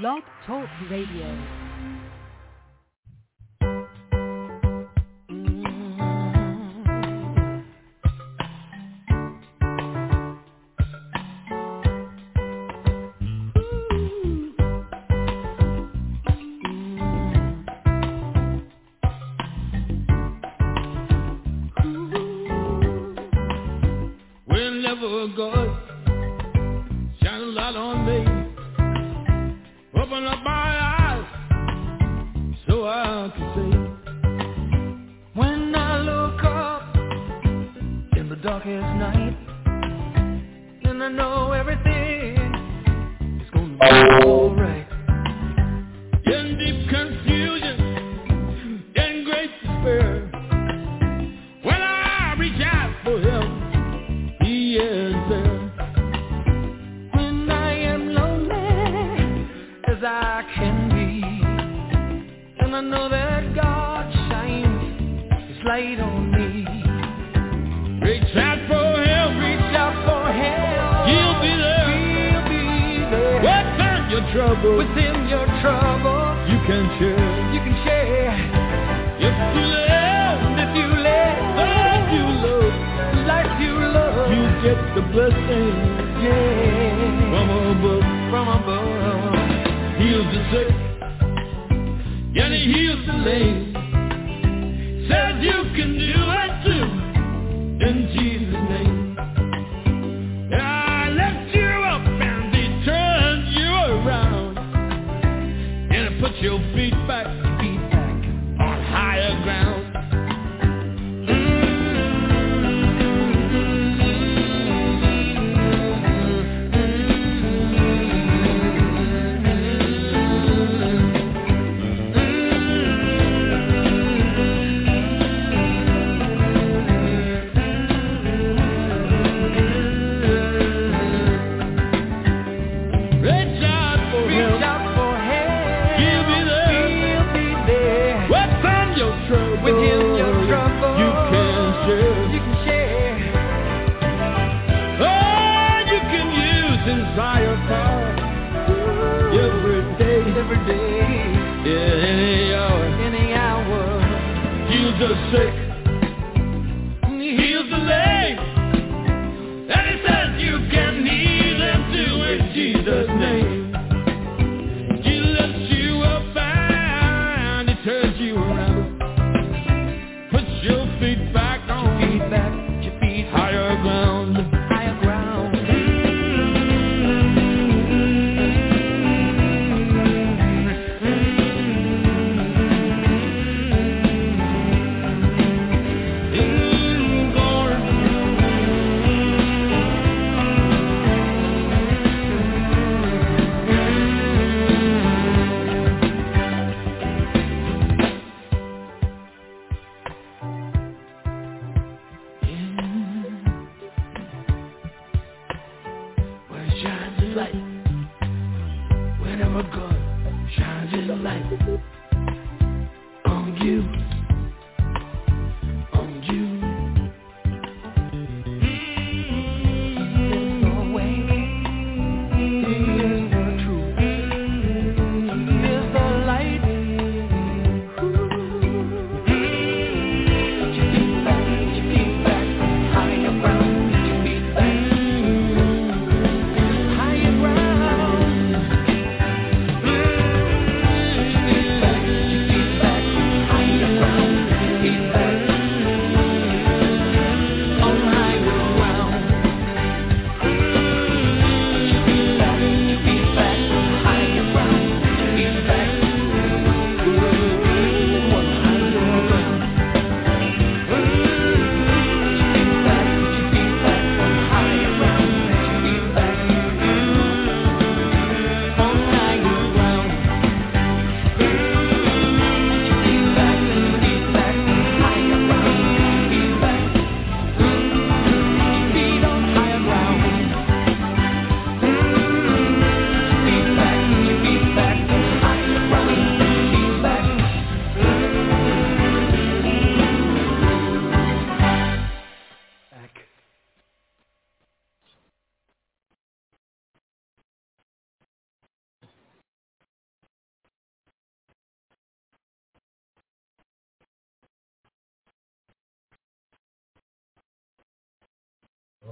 Blog Talk Radio.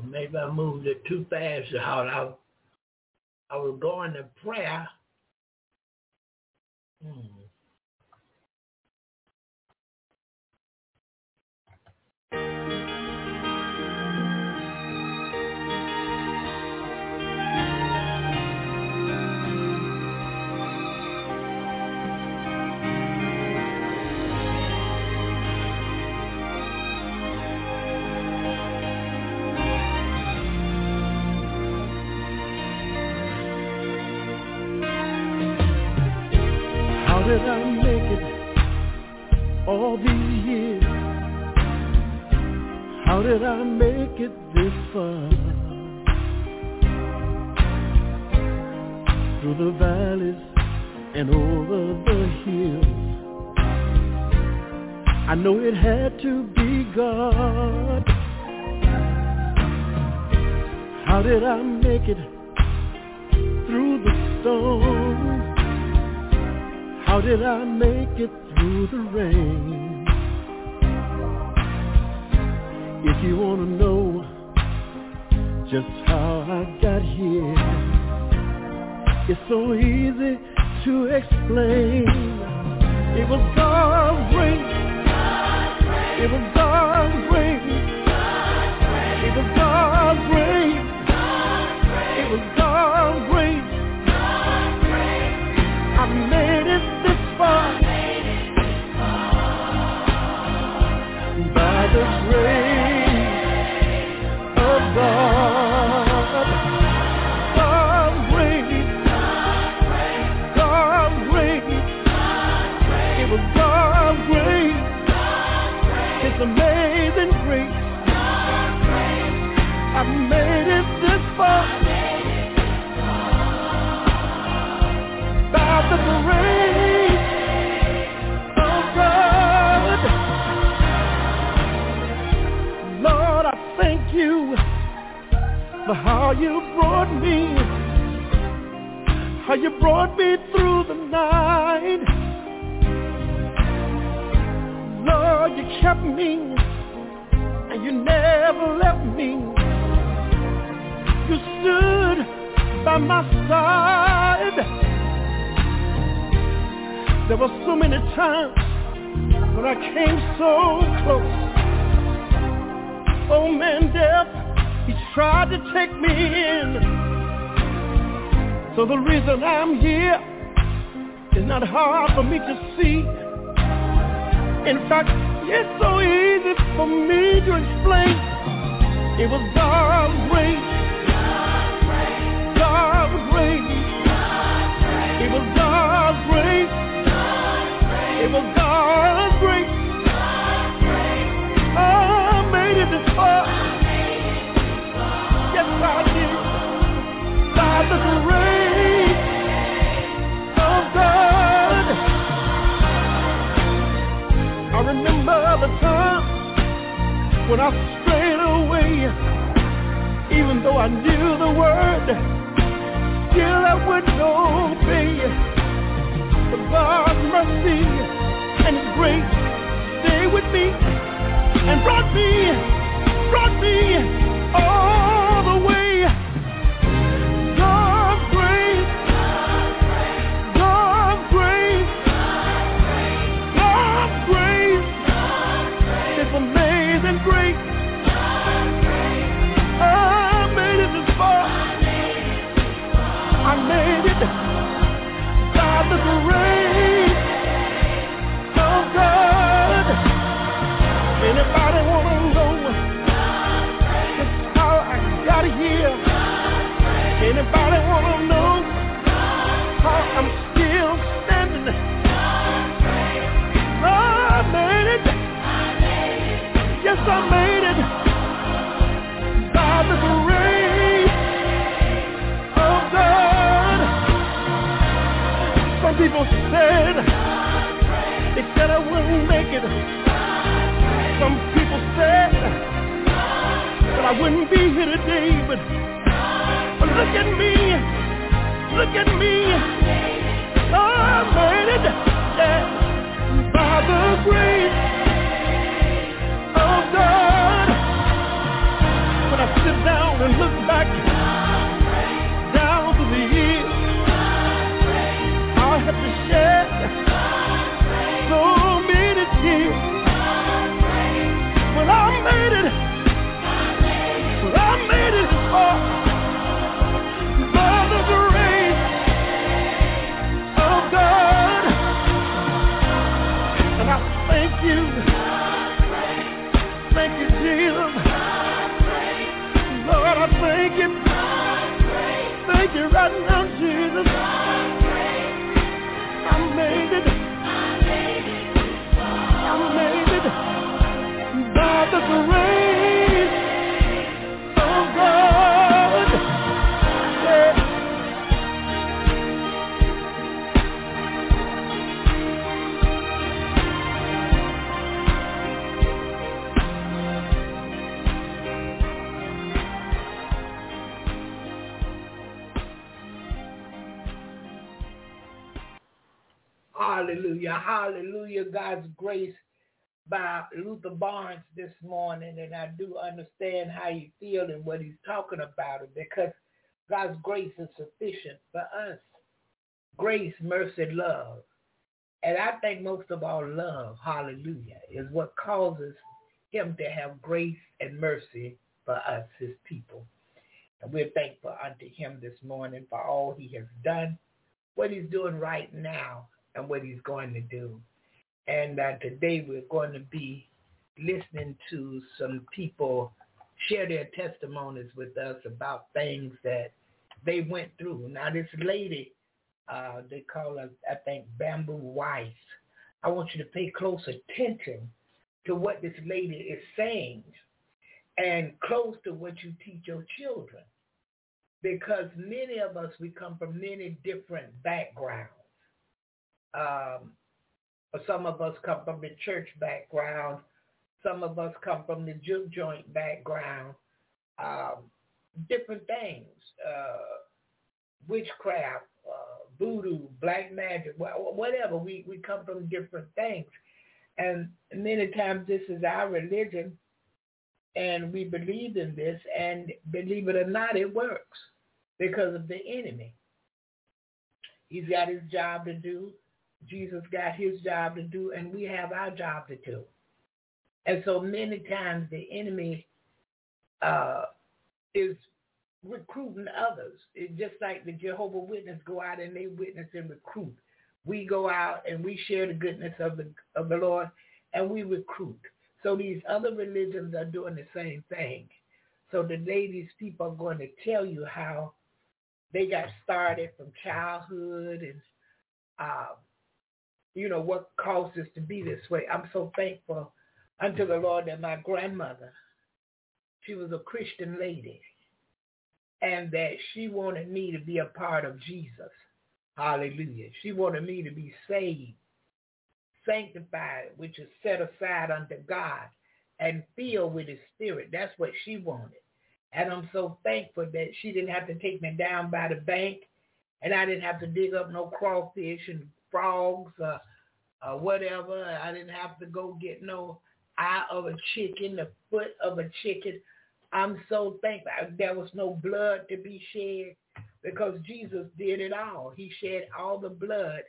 Maybe I moved it too fast. I, I was going to prayer. Hmm. Did I make it all these years? How did I make it this far? Through the valleys and over the hills. I know it had to be God. How did I make it through the storm? How did I make it through the rain? If you want to know just how I got here, it's so easy to explain. It was God's grace. It was God's grace. It was God's grace. It was God's for how you brought me, how you brought me through the night. Lord, you kept me and you never left me. You stood by my side. There were so many times when I came so close. Oh man, death, he tried to take me in. So the reason I'm here is not hard for me to see. In fact, it's so easy for me to explain. It was God's grace. God's grace. It was God's grace. It was God's grace. I made it this far. And brought me, brought me all the way. Anybody wanna know grace by Luther Barnes this morning, and I do understand how you feel and what he's talking about it because God's grace is sufficient for us. Grace, mercy, love. And I think most of all love, hallelujah, is what causes him to have grace and mercy for us, his people. And we're thankful unto him this morning for all he has done, what he's doing right now, and what he's going to do. And uh, today we're going to be listening to some people share their testimonies with us about things that they went through. Now this lady, uh, they call her, I think, Bamboo Weiss. I want you to pay close attention to what this lady is saying and close to what you teach your children. Because many of us, we come from many different backgrounds. Um, some of us come from the church background. Some of us come from the juke joint background. Um, different things, uh, witchcraft, uh, voodoo, black magic, whatever. We, we come from different things. And many times this is our religion and we believe in this and believe it or not, it works because of the enemy. He's got his job to do. Jesus got his job to do, and we have our job to do. And so many times the enemy uh, is recruiting others. It's just like the Jehovah Witness go out and they witness and recruit. We go out and we share the goodness of the of the Lord, and we recruit. So these other religions are doing the same thing. So today these people are going to tell you how they got started from childhood and uh, you know what caused us to be this way. I'm so thankful unto the Lord that my grandmother, she was a Christian lady, and that she wanted me to be a part of Jesus. Hallelujah. She wanted me to be saved sanctified, which is set aside unto God, and filled with his spirit. That's what she wanted. And I'm so thankful that she didn't have to take me down by the bank, and I didn't have to dig up no crawfish and frogs or, or whatever. I didn't have to go get no eye of a chicken, the foot of a chicken. I'm so thankful. There was no blood to be shed because Jesus did it all. He shed all the blood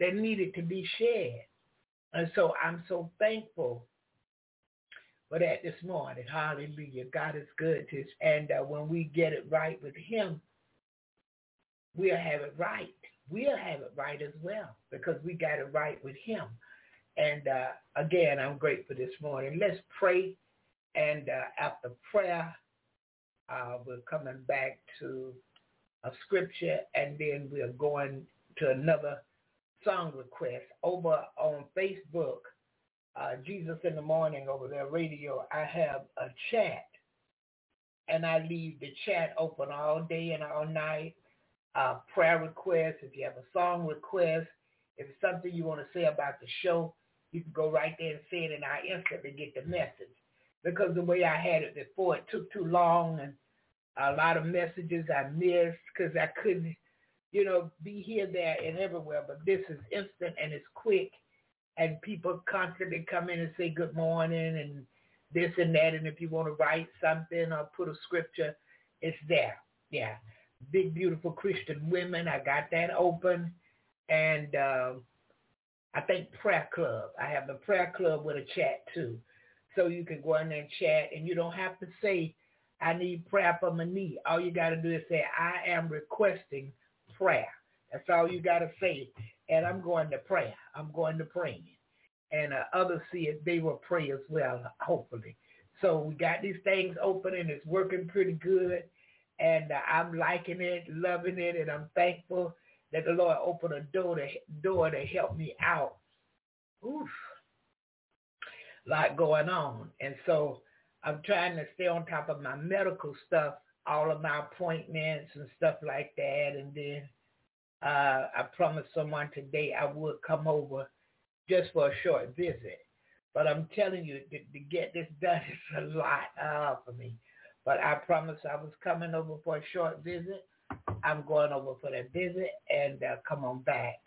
that needed to be shed. And so I'm so thankful for that this morning. Hallelujah. God is good to us. And uh, when we get it right with him, we'll have it right. We'll have it right as well because we got it right with him. And uh, again, I'm grateful this morning. Let's pray. And uh, after prayer, uh, we're coming back to a scripture and then we're going to another song request over on Facebook, uh, Jesus in the Morning over there radio, I have a chat. And I leave the chat open all day and all night. Uh, prayer requests, if you have a song request, if it's something you want to say about the show, you can go right there and say it and I instantly get the message. Because the way I had it before, it took too long and a lot of messages I missed because I couldn't you know, be here, there, and everywhere. But this is instant and it's quick, and people constantly come in and say good morning and this and that. And if you want to write something or put a scripture, it's there. Yeah, big beautiful Christian women. I got that open, and uh, I think prayer club. I have the prayer club with a chat too, so you can go in there and chat, and you don't have to say. I need prayer for my knee. All you got to do is say, I am requesting prayer. That's all you got to say. And I'm going to prayer. I'm going to pray. And uh, others see it, they will pray as well, hopefully. So we got these things open and it's working pretty good. And I'm liking it, loving it, and I'm thankful that the Lord opened a door to, door to help me out. Oof. A lot going on. And so I'm trying to stay on top of my medical stuff all of my appointments and stuff like that. And then uh, I promised someone today I would come over just for a short visit. But I'm telling you, to, to get this done is a lot uh, for me. But I promised I was coming over for a short visit. I'm going over for that visit and uh, come on back.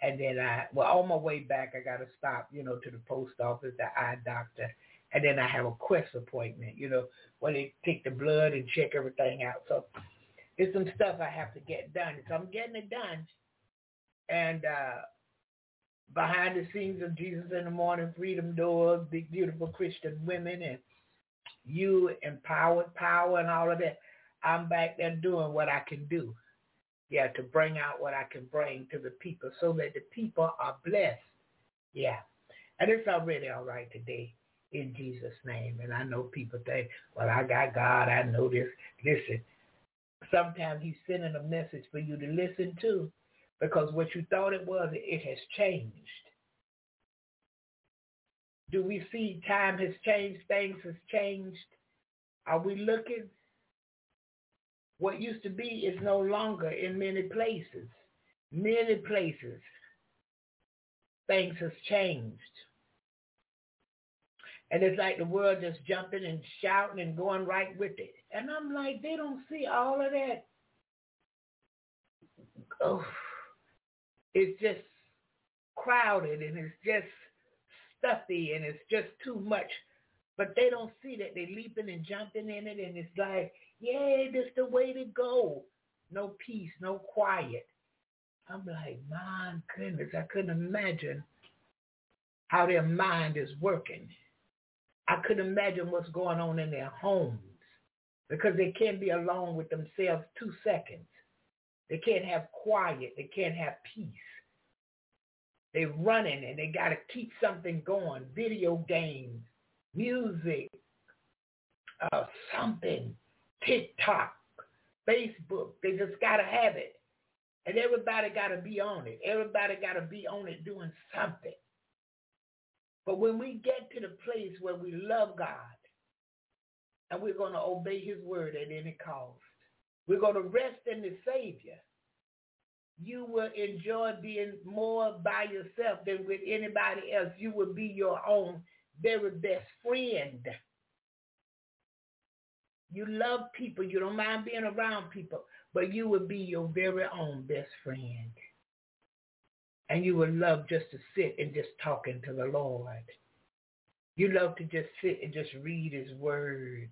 And then I, well, on my way back, I got to stop, you know, to the post office, the eye doctor. And then I have a quest appointment, you know, where they take the blood and check everything out. So it's some stuff I have to get done. So I'm getting it done. And uh, behind the scenes of Jesus in the Morning, Freedom Doors, Big Beautiful Christian Women, and you empowered power and all of that. I'm back there doing what I can do. Yeah, to bring out what I can bring to the people so that the people are blessed. Yeah. And it's already all right today in Jesus' name. And I know people think, well, I got God. I know this. Listen, sometimes he's sending a message for you to listen to because what you thought it was, it has changed. Do we see time has changed, things has changed? Are we looking? What used to be is no longer in many places. Many places, things has changed. And it's like the world just jumping and shouting and going right with it. And I'm like, they don't see all of that. Oh, it's just crowded and it's just stuffy and it's just too much. But they don't see that they're leaping and jumping in it and it's like, yeah, this the way to go. No peace, no quiet. I'm like, my goodness, I couldn't imagine how their mind is working. I couldn't imagine what's going on in their homes because they can't be alone with themselves two seconds. They can't have quiet. They can't have peace. They're running and they got to keep something going. Video games, music, uh, something, TikTok, Facebook. They just got to have it. And everybody got to be on it. Everybody got to be on it doing something. But when we get to the place where we love God and we're going to obey his word at any cost, we're going to rest in the Savior, you will enjoy being more by yourself than with anybody else. You will be your own very best friend. You love people. You don't mind being around people, but you will be your very own best friend. And you will love just to sit and just talking to the Lord. You love to just sit and just read his word.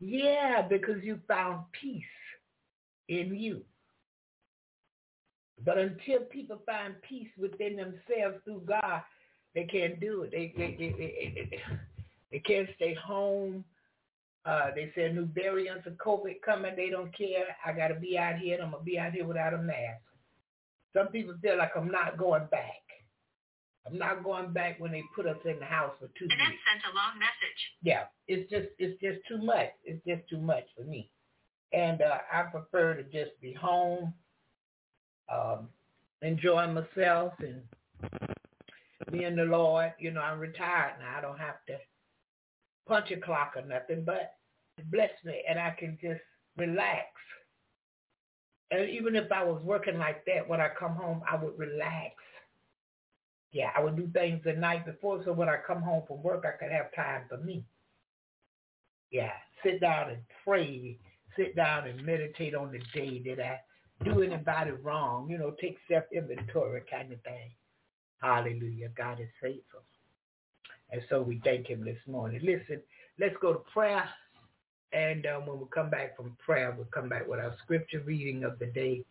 Yeah, because you found peace in you. But until people find peace within themselves through God, they can't do it. They they they, they, they, they can't stay home. Uh, they said new variants of COVID coming. They don't care. I got to be out here, and I'm gonna be out here without a mask. Some people feel like I'm not going back. I'm not going back when they put us in the house for two and weeks. sent a long message. Yeah, it's just it's just too much. It's just too much for me, and uh, I prefer to just be home, um, enjoying myself, and and the Lord. You know, I'm retired now. I don't have to punch a clock or nothing, but bless me, and I can just relax. And even if I was working like that, when I come home, I would relax yeah, I would do things the night before so when I come home from work, I could have time for me. Yeah, sit down and pray, sit down and meditate on the day. that I do anybody wrong? You know, take self-inventory kind of thing. Hallelujah. God is faithful. And so we thank him this morning. Listen, let's go to prayer. And um, when we come back from prayer, we'll come back with our scripture reading of the day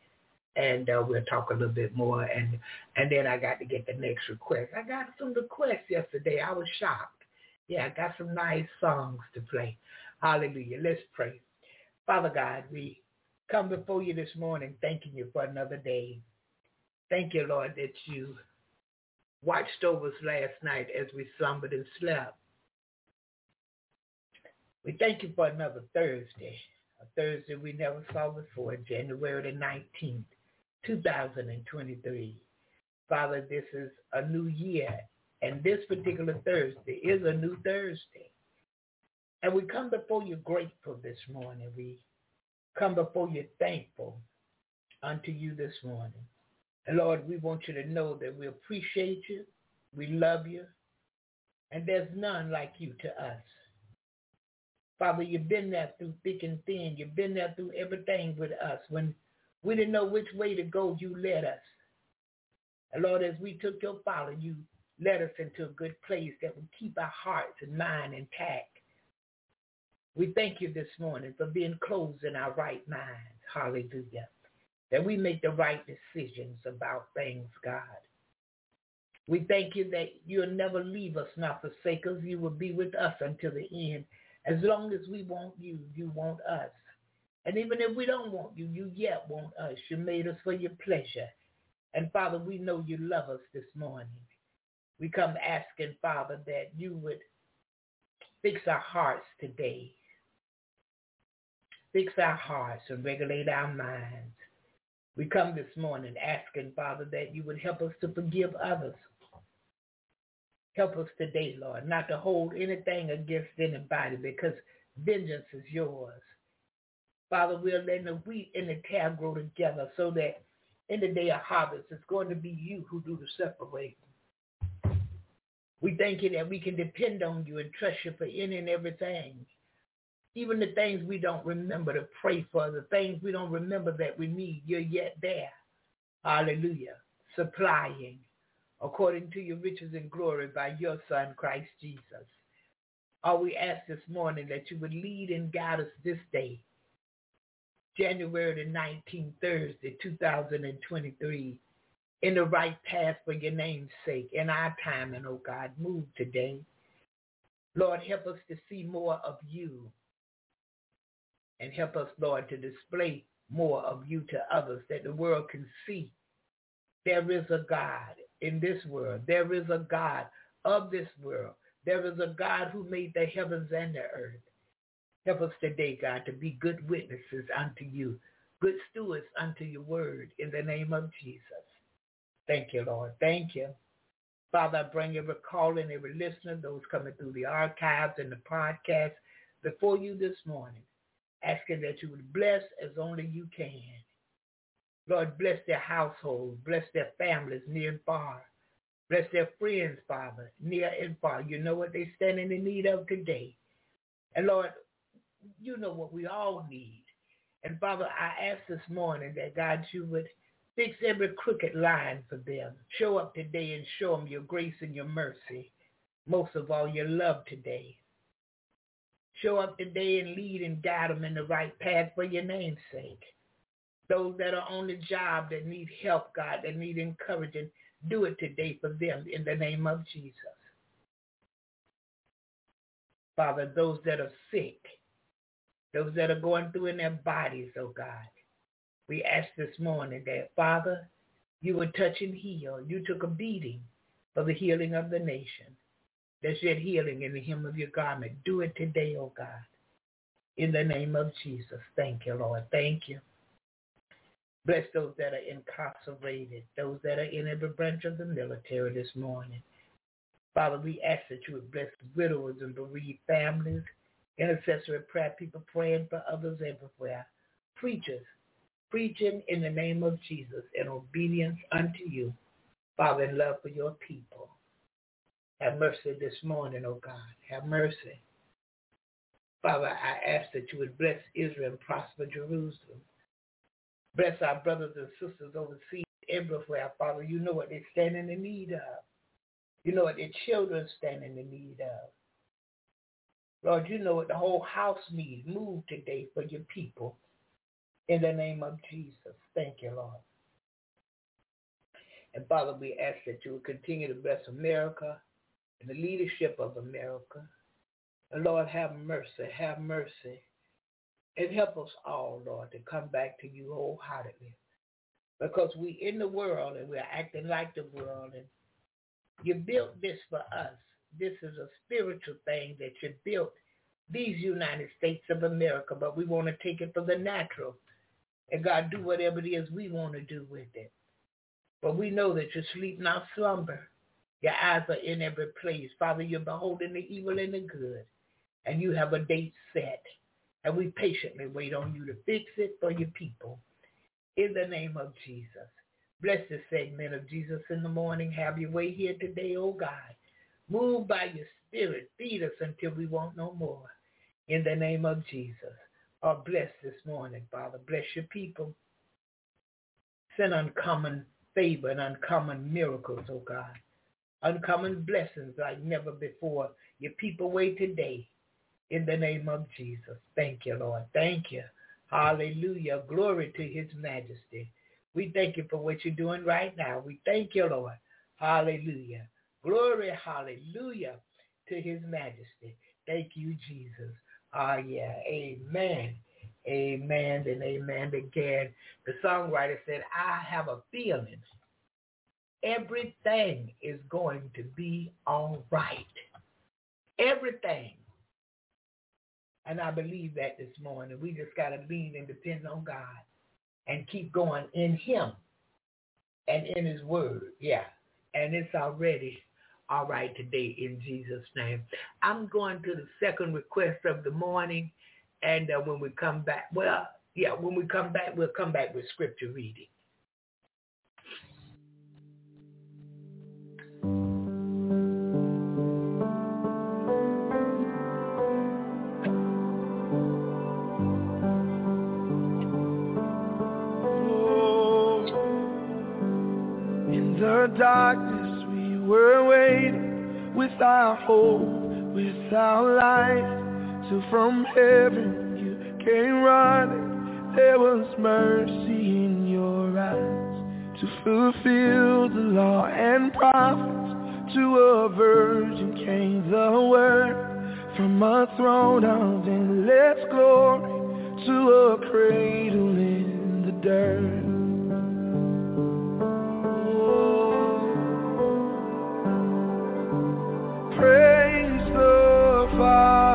and uh, we'll talk a little bit more. And and then I got to get the next request. I got some requests yesterday. I was shocked. Yeah, I got some nice songs to play. Hallelujah. Let's pray. Father God, we come before you this morning thanking you for another day. Thank you, Lord, that you watched over us last night as we slumbered and slept. We thank you for another Thursday, a Thursday we never saw before, January the 19th. 2023. Father, this is a new year, and this particular Thursday is a new Thursday. And we come before you grateful this morning. We come before you thankful unto you this morning. And Lord, we want you to know that we appreciate you, we love you, and there's none like you to us. Father, you've been there through thick and thin. You've been there through everything with us. When we didn't know which way to go. You led us. And Lord, as we took your follow, you led us into a good place that would keep our hearts and mind intact. We thank you this morning for being closed in our right minds. Hallelujah. That we make the right decisions about things, God. We thank you that you'll never leave us nor forsake us. You will be with us until the end. As long as we want you, you want us. And even if we don't want you, you yet want us. You made us for your pleasure. And Father, we know you love us this morning. We come asking, Father, that you would fix our hearts today. Fix our hearts and regulate our minds. We come this morning asking, Father, that you would help us to forgive others. Help us today, Lord, not to hold anything against anybody because vengeance is yours. Father, we're letting the wheat and the tare grow together so that in the day of harvest, it's going to be you who do the separating. We thank you that we can depend on you and trust you for any and everything. Even the things we don't remember to pray for, the things we don't remember that we need, you're yet there. Hallelujah. Supplying according to your riches and glory by your son, Christ Jesus. All we ask this morning that you would lead and guide us this day, January the 19th, Thursday, 2023, in the right path for your name's sake, in our time, and oh God, move today. Lord, help us to see more of you and help us, Lord, to display more of you to others that the world can see there is a God in this world. There is a God of this world. There is a God who made the heavens and the earth. Help us today, God, to be good witnesses unto you, good stewards unto your word in the name of Jesus. Thank you, Lord. Thank you. Father, I bring every call and every listener, those coming through the archives and the podcast before you this morning, asking that you would bless as only you can. Lord, bless their households, bless their families near and far. Bless their friends, Father, near and far. You know what they stand in need of today. And Lord, you know what we all need. And Father, I ask this morning that God, you would Fix every crooked line for them. Show up today and show them your grace and your mercy. Most of all, your love today. Show up today and lead and guide them in the right path for your name's sake. Those that are on the job that need help, God, that need encouragement, do it today for them in the name of Jesus. Father, those that are sick, those that are going through in their bodies, oh God, we ask this morning that, Father, you would touch and heal. You took a beating for the healing of the nation. There's yet healing in the hem of your garment. Do it today, oh God. In the name of Jesus. Thank you, Lord. Thank you. Bless those that are incarcerated, those that are in every branch of the military this morning. Father, we ask that you would bless widows and bereaved families, intercessory prayer people praying for others everywhere, preachers preaching in the name of Jesus and obedience unto you, Father, in love for your people. Have mercy this morning, O oh God. Have mercy. Father, I ask that you would bless Israel and prosper Jerusalem. Bless our brothers and sisters overseas everywhere, Father. You know what they stand in the need of. You know what their children stand in the need of. Lord, you know what the whole house needs. Move today for your people in the name of Jesus. Thank you, Lord. And Father, we ask that you would continue to bless America the leadership of America. And Lord, have mercy, have mercy. And help us all, Lord, to come back to you wholeheartedly. Because we in the world and we're acting like the world. And you built this for us. This is a spiritual thing that you built these United States of America, but we want to take it for the natural and God do whatever it is we want to do with it. But we know that you sleep not slumber. Your eyes are in every place. Father, you're beholding the evil and the good. And you have a date set. And we patiently wait on you to fix it for your people. In the name of Jesus. Bless this segment of Jesus in the morning. Have your way here today, oh God. Move by your spirit. Feed us until we want no more. In the name of Jesus are blessed this morning, Father. Bless your people. Send uncommon favor and uncommon miracles, oh God. Uncommon blessings like never before. Your people wait today in the name of Jesus. Thank you, Lord. Thank you. Hallelujah. Glory to his majesty. We thank you for what you're doing right now. We thank you, Lord. Hallelujah. Glory, hallelujah to his majesty. Thank you, Jesus. Ah, yeah. Amen. Amen and amen again. The songwriter said, I have a feeling everything is going to be all right. Everything. And I believe that this morning. We just got to lean and depend on God and keep going in him and in his word. Yeah. And it's already all right today in Jesus' name. I'm going to the second request of the morning. And uh, when we come back, well, yeah, when we come back, we'll come back with scripture reading. Darkness we were waiting without hope, without light. So from heaven you came running. There was mercy in your eyes to fulfill the law and prophets. To a virgin came the word from a throne of endless glory to a cradle in the dirt. praise the Father.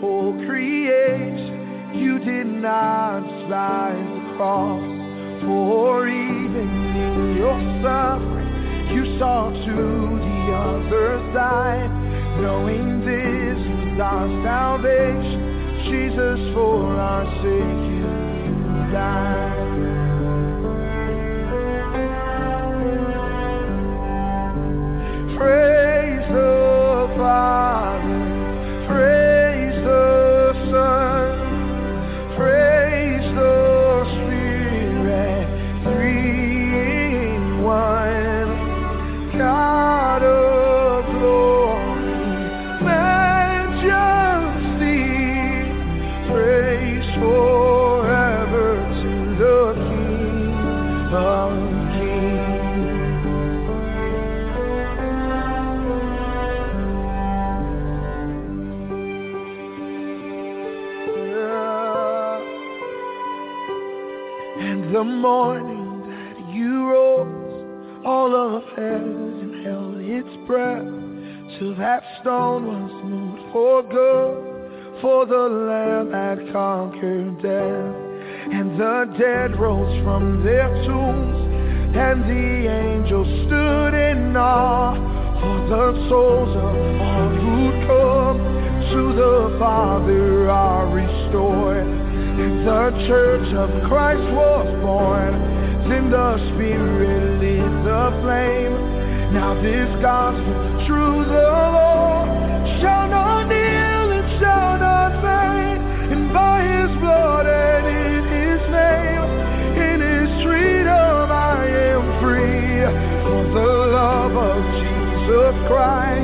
Whole creation. You did not despise the cross, for even in your suffering, you saw to the other side, knowing this was our salvation. Jesus, for our sake, you died. Praise morning that you rose, all of heaven held its breath, till that stone was moved for good, for the Lamb had conquered death. And the dead rose from their tombs, and the angels stood in awe, for the souls of all who come to the Father are restored. The church of Christ was born. Then the Spirit lit the flame. Now this gospel, true the Lord, shall not kneel and shall not faint. And by His blood and in His name, in His freedom I am free. For the love of Jesus Christ.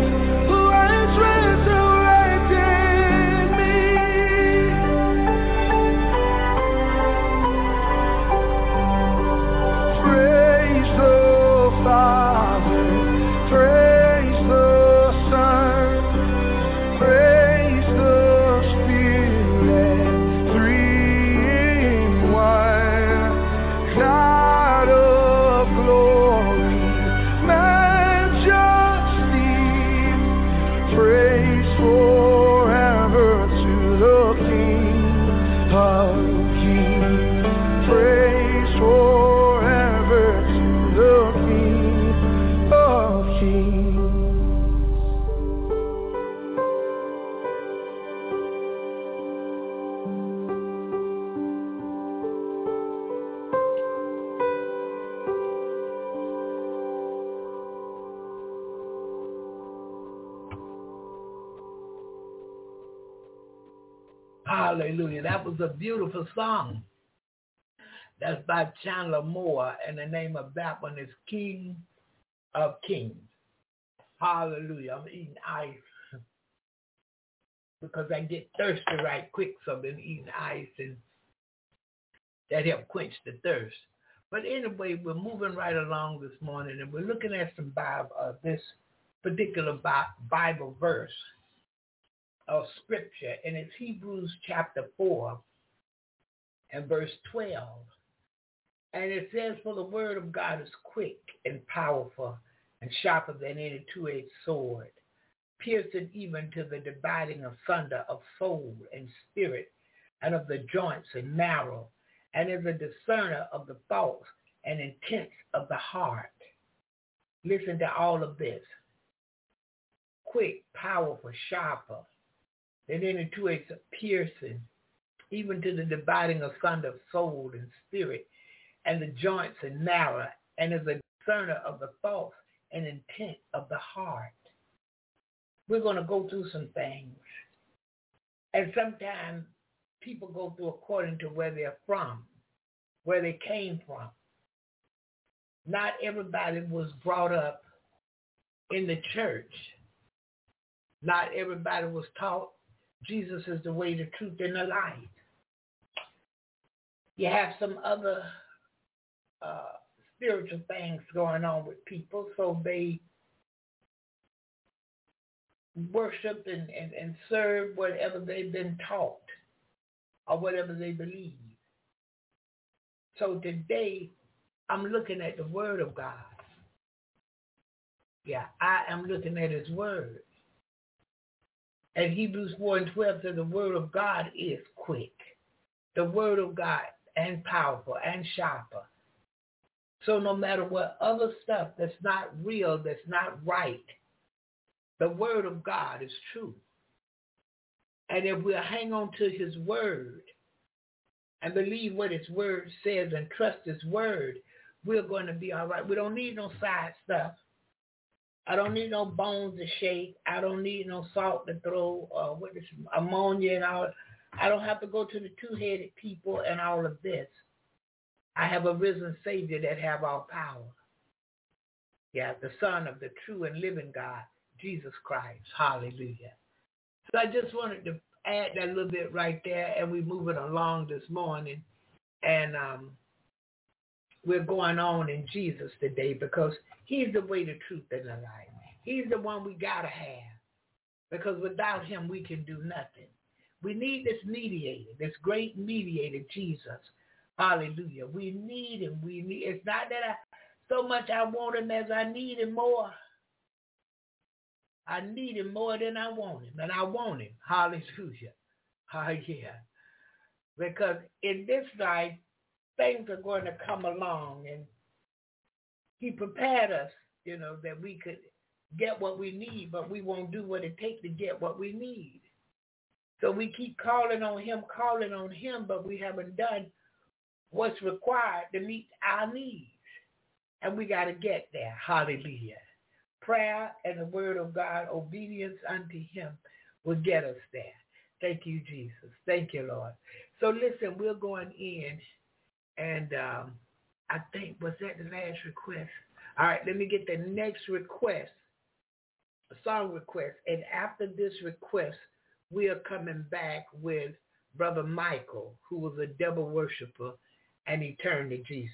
A beautiful song. That's by Chandler Moore, and the name of that one is King of Kings. Hallelujah. I'm eating ice because I get thirsty right quick, so I've been eating ice, and that help quench the thirst. But anyway, we're moving right along this morning, and we're looking at some Bible, uh, this particular Bible verse of Scripture, and it's Hebrews chapter 4 and verse 12. And it says, For the word of God is quick and powerful and sharper than any two-edged sword, piercing even to the dividing asunder of soul and spirit and of the joints and marrow, and is a discerner of the thoughts and intents of the heart. Listen to all of this. Quick, powerful, sharper than any two-edged piercing, even to the dividing asunder of soul and spirit and the joints and marrow, and is a discerner of the thoughts and intent of the heart. We're going to go through some things. And sometimes people go through according to where they're from, where they came from. Not everybody was brought up in the church. Not everybody was taught Jesus is the way, the truth, and the light. You have some other uh, spiritual things going on with people, so they worship and, and, and serve whatever they've been taught or whatever they believe. So today, I'm looking at the Word of God. Yeah, I am looking at His Word. And Hebrews 4 and 12 says the Word of God is quick. The Word of God and powerful and sharper so no matter what other stuff that's not real, that's not right, the word of God is true. And if we hang on to his word and believe what his word says and trust his word, we're going to be all right. We don't need no side stuff. I don't need no bones to shake. I don't need no salt to throw, uh, what is ammonia and all. I don't have to go to the two-headed people and all of this. I have a risen Savior that have all power. Yeah, the Son of the true and living God, Jesus Christ. Hallelujah. So I just wanted to add that little bit right there, and we're moving along this morning. And um, we're going on in Jesus today because he's the way, the truth, and the life. He's the one we got to have because without him, we can do nothing. We need this mediator, this great mediator, Jesus, Hallelujah. We need him. We need it's not that I so much I want him as I need him more. I need him more than I want him. And I want him. Hallelujah. Ah, yeah. Because in this life, things are going to come along and he prepared us, you know, that we could get what we need, but we won't do what it takes to get what we need. So we keep calling on him, calling on him, but we haven't done what's required to meet our needs. And we got to get there. Hallelujah. Prayer and the word of God, obedience unto him will get us there. Thank you, Jesus. Thank you, Lord. So listen, we're going in and um, I think, was that the last request? All right, let me get the next request, a song request. And after this request, we are coming back with Brother Michael, who was a devil worshiper and he turned to Jesus.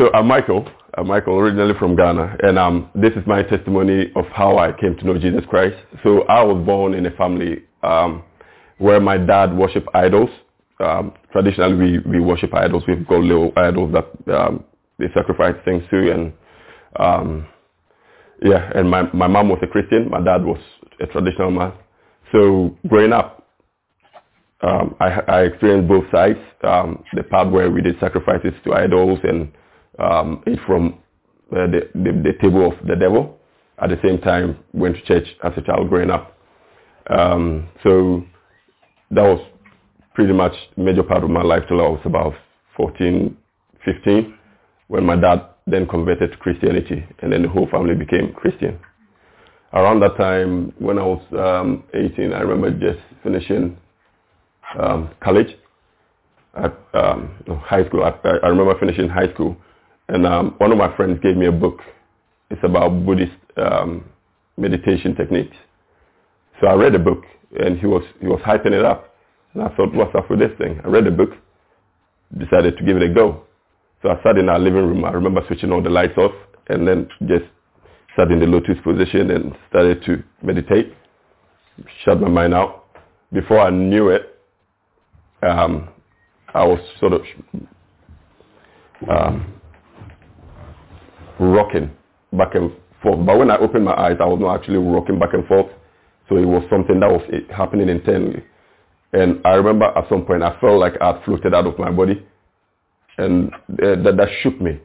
So I'm Michael. I'm Michael, originally from Ghana, and um, this is my testimony of how I came to know Jesus Christ. So I was born in a family um, where my dad worshiped idols. Um, traditionally, we, we worship idols. We've got little idols that um, they sacrifice things to, and um, yeah, and my, my mom was a Christian. My dad was a traditional man. So growing up, um, I, I experienced both sides. Um, the part where we did sacrifices to idols and um, ate from uh, the, the, the table of the devil. At the same time, went to church as a child growing up. Um, so that was pretty much major part of my life till I was about 14, 15, when my dad then converted to Christianity, and then the whole family became Christian. Around that time, when I was um, 18, I remember just finishing um, college, at um, high school. I, I remember finishing high school, and um, one of my friends gave me a book. It's about Buddhist um, meditation techniques. So I read the book, and he was he was hyping it up, and I thought, what's up with this thing? I read the book, decided to give it a go. So I sat in our living room. I remember switching all the lights off, and then just sat in the lotus position and started to meditate. Shut my mind out. Before I knew it, um, I was sort of um, rocking back and forth. But when I opened my eyes, I was not actually rocking back and forth. So it was something that was eh, happening internally. And I remember at some point I felt like I had floated out of my body. And uh, that, that shook me.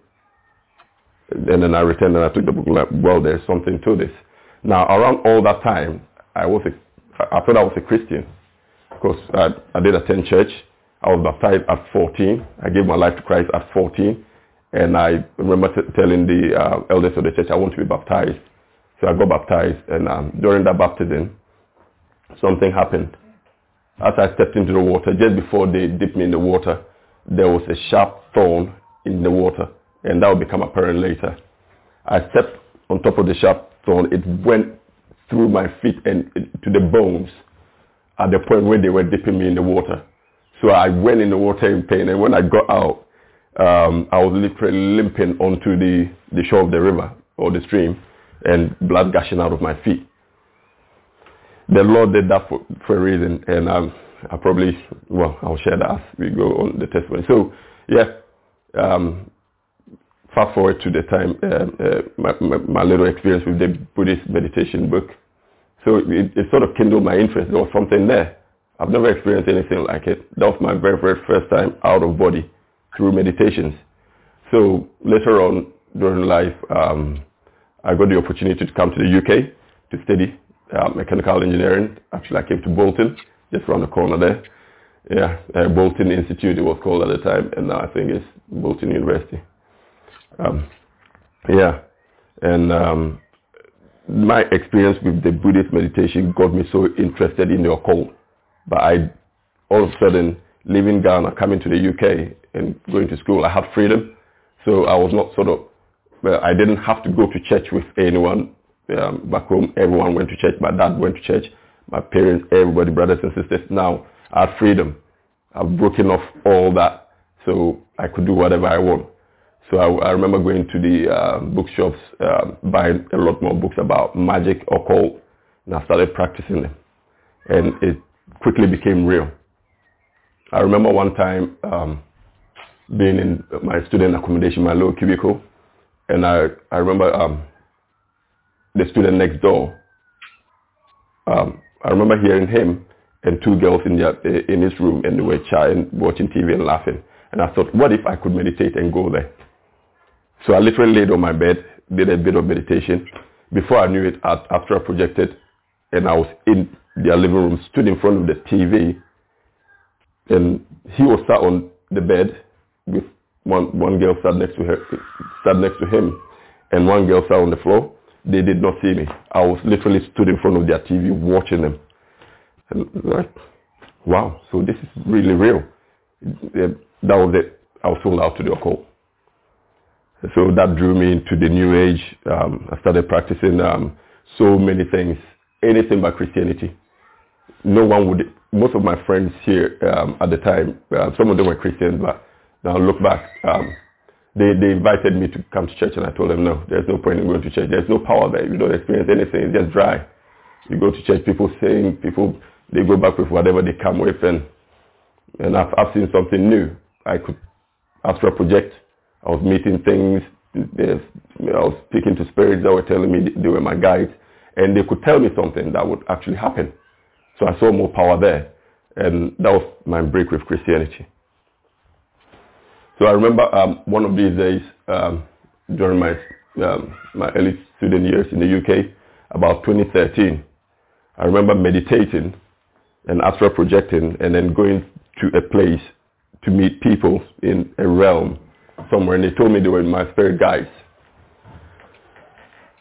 And then I returned and I took the book like, well, there's something to this. Now, around all that time, I was a, I thought I was a Christian because I, I did attend church. I was baptized at 14. I gave my life to Christ at 14. And I remember t- telling the uh, elders of the church I want to be baptized. So I got baptized, and um, during that baptism, something happened. As I stepped into the water, just before they dipped me in the water, there was a sharp thorn in the water, and that will become apparent later. I stepped on top of the sharp thorn. It went through my feet and to the bones at the point where they were dipping me in the water. So I went in the water in pain, and when I got out, um, I was literally limping onto the, the shore of the river or the stream, and blood gushing out of my feet. The Lord did that for, for a reason, and um, I probably, well, I'll share that as we go on the testimony. So, yeah, um, fast forward to the time, uh, uh, my, my, my, little experience with the Buddhist meditation book. So it, it, sort of kindled my interest. There was something there. I've never experienced anything like it. That was my very, very first time out of body through meditations. So later on during life, um, I got the opportunity to come to the UK to study uh, mechanical engineering. Actually, I came to Bolton, just around the corner there. Yeah, uh, Bolton Institute it was called at the time, and now I think it's Bolton University. Um, yeah, and um, my experience with the Buddhist meditation got me so interested in the occult. But I, all of a sudden, leaving Ghana, coming to the UK and going to school, I had freedom. So I was not sort of, I didn't have to go to church with anyone um, back home. Everyone went to church. My dad went to church. My parents, everybody, brothers and sisters. Now I have freedom. I've broken off all that. So I could do whatever I want. So I, I remember going to the uh, bookshops, uh, buying a lot more books about magic, occult, and I started practicing them. And it quickly became real. I remember one time um, being in my student accommodation, my little cubicle, and I, I remember um, the student next door. Um, I remember hearing him and two girls in, their, in his room, and they were chatting, watching TV and laughing. And I thought, what if I could meditate and go there? So I literally laid on my bed, did a bit of meditation. Before I knew it, after I projected, and I was in their living room, stood in front of the TV, and he was sat on the bed with one one girl sat next to her, sat next to him, and one girl sat on the floor. They did not see me. I was literally stood in front of their TV watching them. And like, wow, so this is really real. That was it. I was sold out to the occult. So that drew me into the new age. Um, I started practicing um, so many things, anything but Christianity. No one would, most of my friends here um, at the time, uh, some of them were Christians, but now look back, um, they, they invited me to come to church and I told them, no, there's no point in going to church. There's no power there. You don't experience anything. It's just dry. You go to church, people sing, people, they go back with whatever they come with and, and I've, I've seen something new. I could astral project I was meeting things. I was speaking to spirits that were telling me they were my guides, and they could tell me something that would actually happen. So I saw more power there, and that was my break with Christianity. So I remember um, one of these days um, during my um, my early student years in the UK, about 2013, I remember meditating and astral projecting, and then going to a place to meet people in a realm somewhere and they told me they were my spirit guides.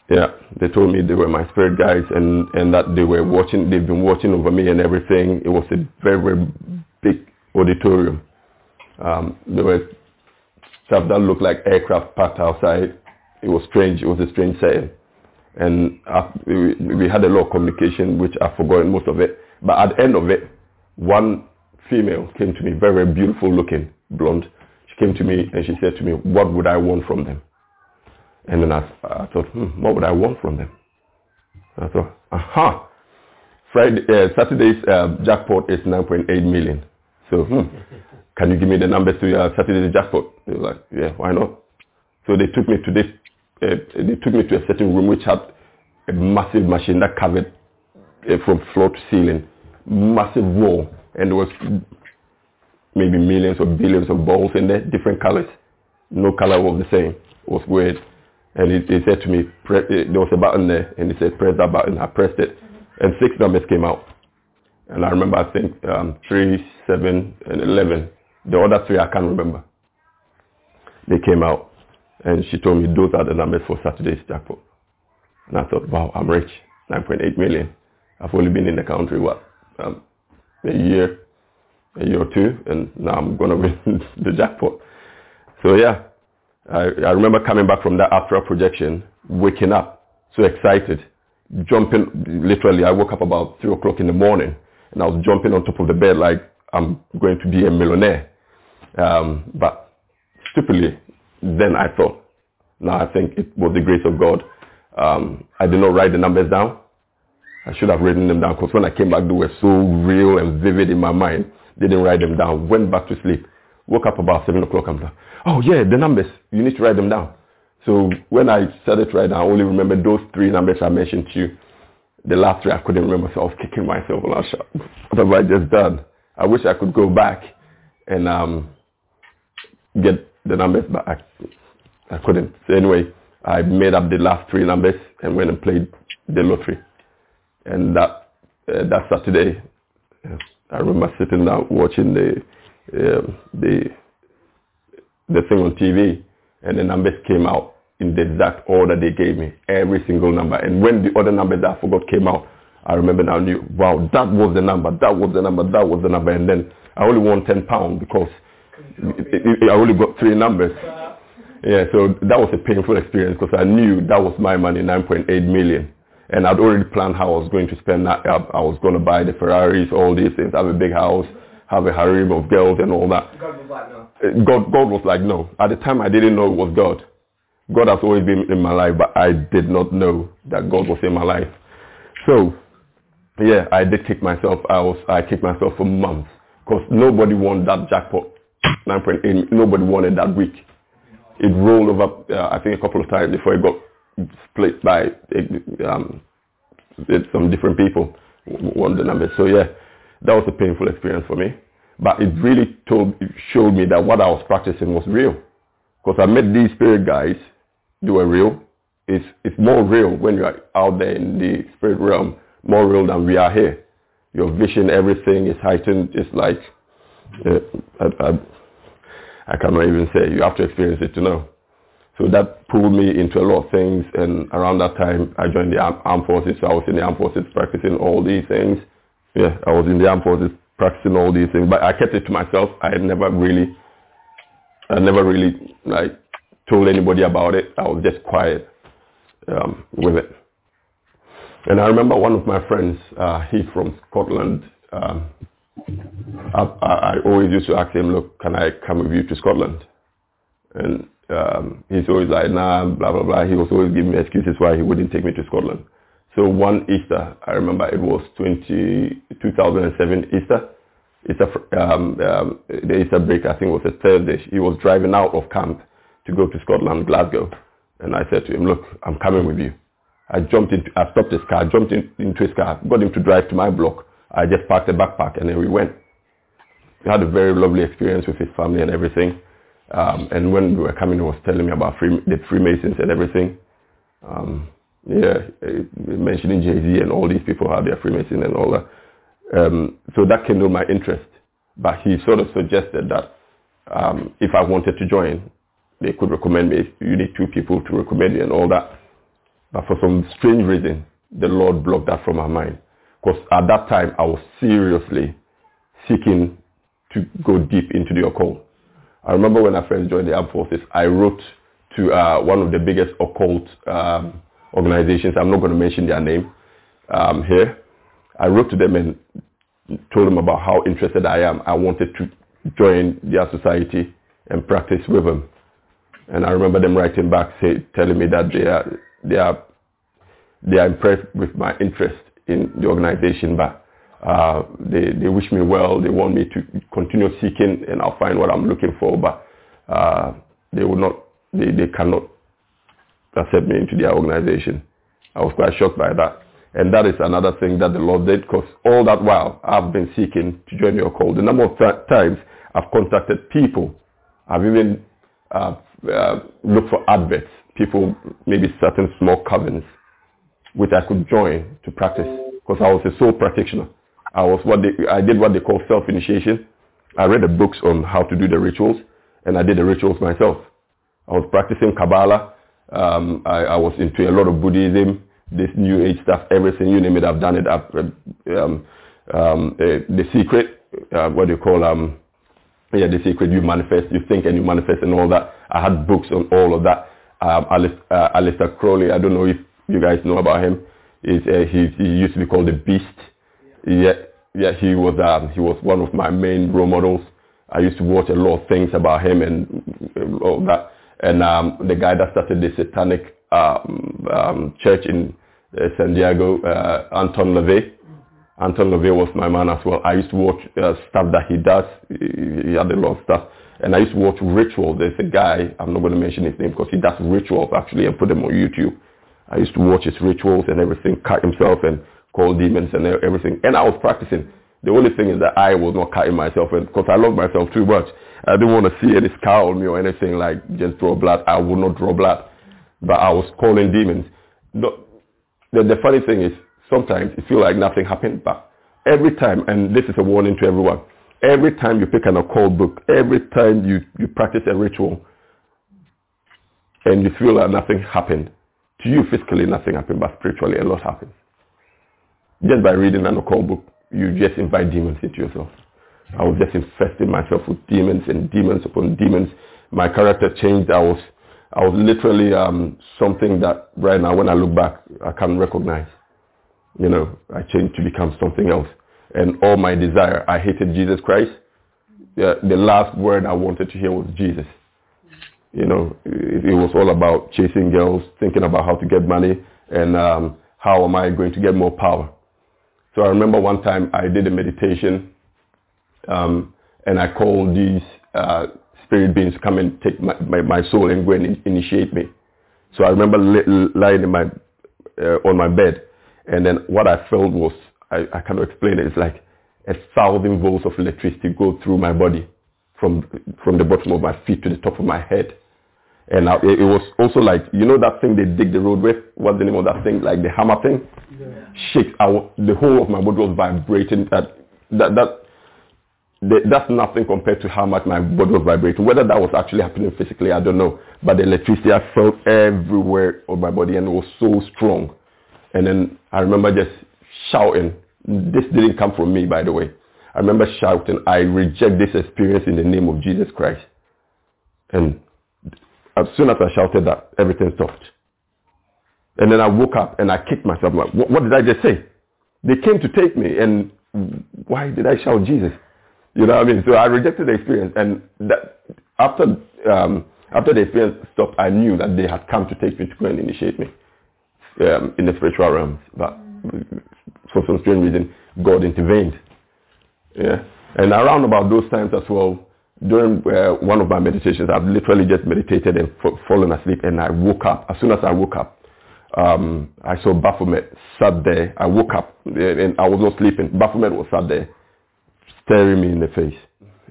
Yeah, they told me they were my spirit guides and, and that they were watching, they've been watching over me and everything. It was a very, very big auditorium. Um, there were stuff that looked like aircraft parked outside. It was strange. It was a strange setting. And I, we, we had a lot of communication, which I've forgotten most of it. But at the end of it, one female came to me, very, very beautiful looking, blonde She came to me and she said to me, what would I want from them? And then I, I thought, hmm, what would I want from them? I thought, aha, Friday, uh, Saturday's uh, jackpot is 9.8 million. So, hmm, can you give me the numbers to uh, Saturday's jackpot? They were like, yeah, why not? So they took me to this, uh, they took me to a certain room which had a massive machine that covered uh, from floor to ceiling, massive wall, and there was maybe millions or billions of balls in there, different colors. No color was the same. It was weird. And he, he said to me, there was a button there, and he said, press that button. I pressed it, and six numbers came out. And I remember, I think, um, 3, 7, and 11. The other three I can't remember. They came out. And she told me those are the numbers for Saturday's jackpot. And I thought, wow, I'm rich. 9.8 million. I've only been in the country, what, um, a year, a year or two, and now I'm going to win the jackpot. So yeah, I, I remember coming back from that astral projection, waking up, so excited, jumping, literally, I woke up about 3 o'clock in the morning, and I was jumping on top of the bed like I'm going to be a millionaire. Um, but stupidly, then I thought, now I think it was the grace of God. Um, I did not write the numbers down. I should have written them down because when I came back, they were so real and vivid in my mind. Didn't write them down. Went back to sleep. Woke up about 7 o'clock. I'm like, oh yeah, the numbers. You need to write them down. So when I started to write down, I only remember those three numbers I mentioned to you. The last three I couldn't remember, so I was kicking myself. Was what have I just done? I wish I could go back and um, get the numbers back. I couldn't. So anyway, I made up the last three numbers and went and played the lottery. And that uh, that Saturday, uh, I remember sitting down watching the uh, the the thing on TV, and the numbers came out in the exact order they gave me, every single number. And when the other numbers that I forgot came out, I remember now knew, wow, that was the number, that was the number, that was the number. And then I only won 10 pounds because I only got three numbers. Yeah, so that was a painful experience because I knew that was my money, 9.8 million. And I'd already planned how I was going to spend that. I was going to buy the Ferraris, all these things, have a big house, have a harem of girls and all that. God was like, no. God, God was like, no. At the time, I didn't know it was God. God has always been in my life, but I did not know that God was in my life. So, yeah, I did kick myself. I was, I kicked myself for months because nobody won that jackpot. 9.8, nobody won it that week. It rolled over, uh, I think, a couple of times before it got split by um, some different people won the numbers. So yeah, that was a painful experience for me. But it really told, it showed me that what I was practicing was real. Because I met these spirit guys, they were real. It's, it's more real when you're out there in the spirit realm, more real than we are here. Your vision, everything is heightened. It's like, uh, I, I, I cannot even say. You have to experience it to know. So that pulled me into a lot of things. And around that time, I joined the armed forces. So I was in the armed forces practicing all these things. Yeah, I was in the armed forces practicing all these things. But I kept it to myself. I had never really, I never really like told anybody about it. I was just quiet um, with it. And I remember one of my friends, uh, he's from Scotland. Um, I, I, always used to ask him, look, can I come with you to Scotland? And um, he's always like, nah, blah, blah, blah. He was always giving me excuses why he wouldn't take me to Scotland. So one Easter, I remember it was 20, 2007 Easter. Easter um, um, the Easter break, I think was a Thursday. He was driving out of camp to go to Scotland, Glasgow. And I said to him, look, I'm coming with you. I jumped into, I stopped his car, jumped in, into his car, got him to drive to my block. I just packed a backpack and then we went. We had a very lovely experience with his family and everything. Um, and when we were coming, he was telling me about free, the Freemasons and everything. Um, yeah, mentioning Jay-Z and all these people, how they're Freemason and all that. Um, so that kindled my interest. But he sort of suggested that um, if I wanted to join, they could recommend me. You need two people to recommend you and all that. But for some strange reason, the Lord blocked that from my mind. Because at that time, I was seriously seeking to go deep into the occult. I remember when I first joined the armed forces, I wrote to uh, one of the biggest occult um, organizations. I'm not going to mention their name um, here. I wrote to them and told them about how interested I am. I wanted to join their society and practice with them. And I remember them writing back, say, telling me that they are, they are, they are impressed with my interest in the organization, but uh, they, they wish me well. They want me to continue seeking and I'll find what I'm looking for, but uh, they will not, they, they cannot accept me into their organization. I was quite shocked by that. And that is another thing that the Lord did because all that while I've been seeking to join your call. The number of th- times I've contacted people. I've even uh, uh, looked for adverts, people, maybe certain small covens, which I could join to practice because I was a sole practitioner. I was what they, I did what they call self-initiation. I read the books on how to do the rituals and I did the rituals myself. I was practicing Kabbalah. Um, I, I was into a lot of Buddhism, this New Age stuff, everything you name it. I've done it. I've, um, um, uh, the secret, uh, what do you call um, yeah, the secret. You manifest, you think, and you manifest, and all that. I had books on all of that. Um, Alice, uh, Aleister Crowley. I don't know if you guys know about him. Is uh, he, he used to be called the Beast. Yeah, yeah. He was um, he was one of my main role models. I used to watch a lot of things about him and all that. And um, the guy that started the Satanic um, um, church in uh, San Diego, uh, Anton LaVey. Anton LaVey was my man as well. I used to watch uh, stuff that he does. He, he had a lot of stuff. And I used to watch rituals. There's a guy, I'm not going to mention his name because he does rituals actually and put them on YouTube. I used to watch his rituals and everything, cut himself and call demons and everything. And I was practicing. The only thing is that I was not cutting myself because I love myself too much. I didn't want to see any scar on me or anything like just draw blood. I would not draw blood. But I was calling demons. The, the, the funny thing is sometimes you feel like nothing happened, but every time, and this is a warning to everyone, every time you pick an occult book, every time you, you practice a ritual, and you feel like nothing happened, to you physically nothing happened, but spiritually a lot happened. Just by reading an occult book, you just invite demons into yourself. I was just infesting myself with demons and demons upon demons. My character changed. I was, I was literally um, something that right now when I look back, I can't recognize. You know, I changed to become something else. And all my desire, I hated Jesus Christ. Yeah, the last word I wanted to hear was Jesus. You know, it, it was all about chasing girls, thinking about how to get money, and um, how am I going to get more power. So I remember one time I did a meditation, um, and I called these uh, spirit beings to come and take my, my, my soul and go and initiate me. So I remember li- lying in my uh, on my bed, and then what I felt was I, I cannot explain it. It's like a thousand volts of electricity go through my body from from the bottom of my feet to the top of my head. And I, it was also like, you know that thing they dig the road with? What's the name of that thing? Like the hammer thing? Yeah. Shakes. I, the whole of my body was vibrating. That, that, that, the, that's nothing compared to how much my body was vibrating. Whether that was actually happening physically, I don't know. But the electricity I felt everywhere on my body and it was so strong. And then I remember just shouting. This didn't come from me, by the way. I remember shouting, I reject this experience in the name of Jesus Christ. And as soon as I shouted that, everything stopped. And then I woke up and I kicked myself. Like, what, what did I just say? They came to take me, and why did I shout Jesus? You know what I mean? So I rejected the experience, and that, after um, after the experience stopped, I knew that they had come to take me to go and initiate me um, in the spiritual realms. But for some strange reason, God intervened. Yeah, and around about those times as well, during uh, one of my meditations, I've literally just meditated and f- fallen asleep, and I woke up. As soon as I woke up, um, I saw Baphomet sat there. I woke up and I was not sleeping. Baphomet was sat there, staring me in the face.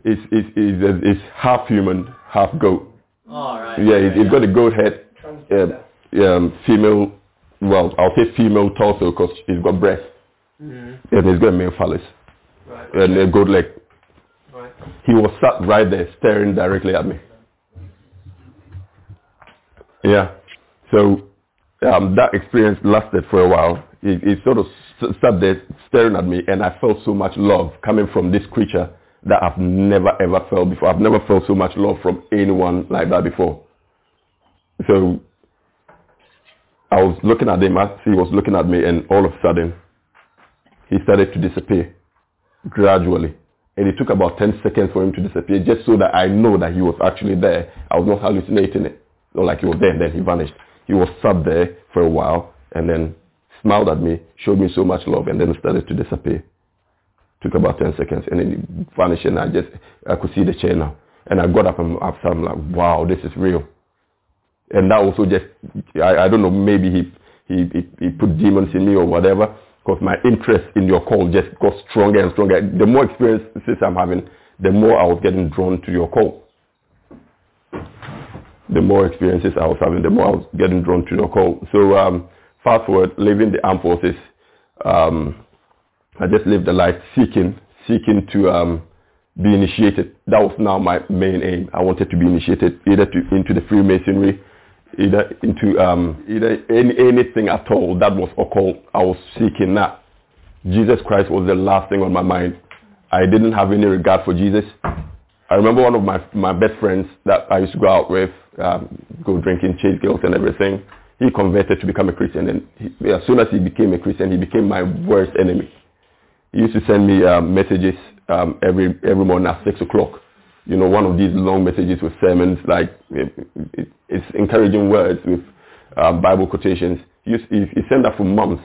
It's it's it's, it's half human, half goat. All right. Yeah, it, it's got a goat head, uh, um, female. Well, I'll say female torso because he's got breast, Mm-hmm. and he's got a male phallus Right. and a goat leg. He was sat right there, staring directly at me. Yeah. So um, that experience lasted for a while. He, he sort of sat there staring at me, and I felt so much love coming from this creature that I've never ever felt before. I've never felt so much love from anyone like that before. So I was looking at him as he was looking at me, and all of a sudden, he started to disappear gradually. And it took about 10 seconds for him to disappear just so that I know that he was actually there. I was not hallucinating it. Not like he was there and then he vanished. He was sat there for a while and then smiled at me, showed me so much love and then started to disappear. Took about 10 seconds and then he vanished and I just, I could see the chair now. And I got up and after I'm like, wow, this is real. And that also just, I, I don't know, maybe he, he, he, he put demons in me or whatever because my interest in your call just got stronger and stronger. The more experiences I'm having, the more I was getting drawn to your call. The more experiences I was having, the more I was getting drawn to your call. So um, fast forward, leaving the armed forces, um, I just lived a life seeking, seeking to um, be initiated. That was now my main aim. I wanted to be initiated either to, into the Freemasonry, either into um, either any, anything at all that was occult. I was seeking that. Jesus Christ was the last thing on my mind. I didn't have any regard for Jesus. I remember one of my, my best friends that I used to go out with, um, go drinking, chase girls and everything. He converted to become a Christian and he, as soon as he became a Christian, he became my worst enemy. He used to send me um, messages um, every every morning at six o'clock. You know, one of these long messages with sermons, like it, it, it's encouraging words with um, Bible quotations. He sent that for months.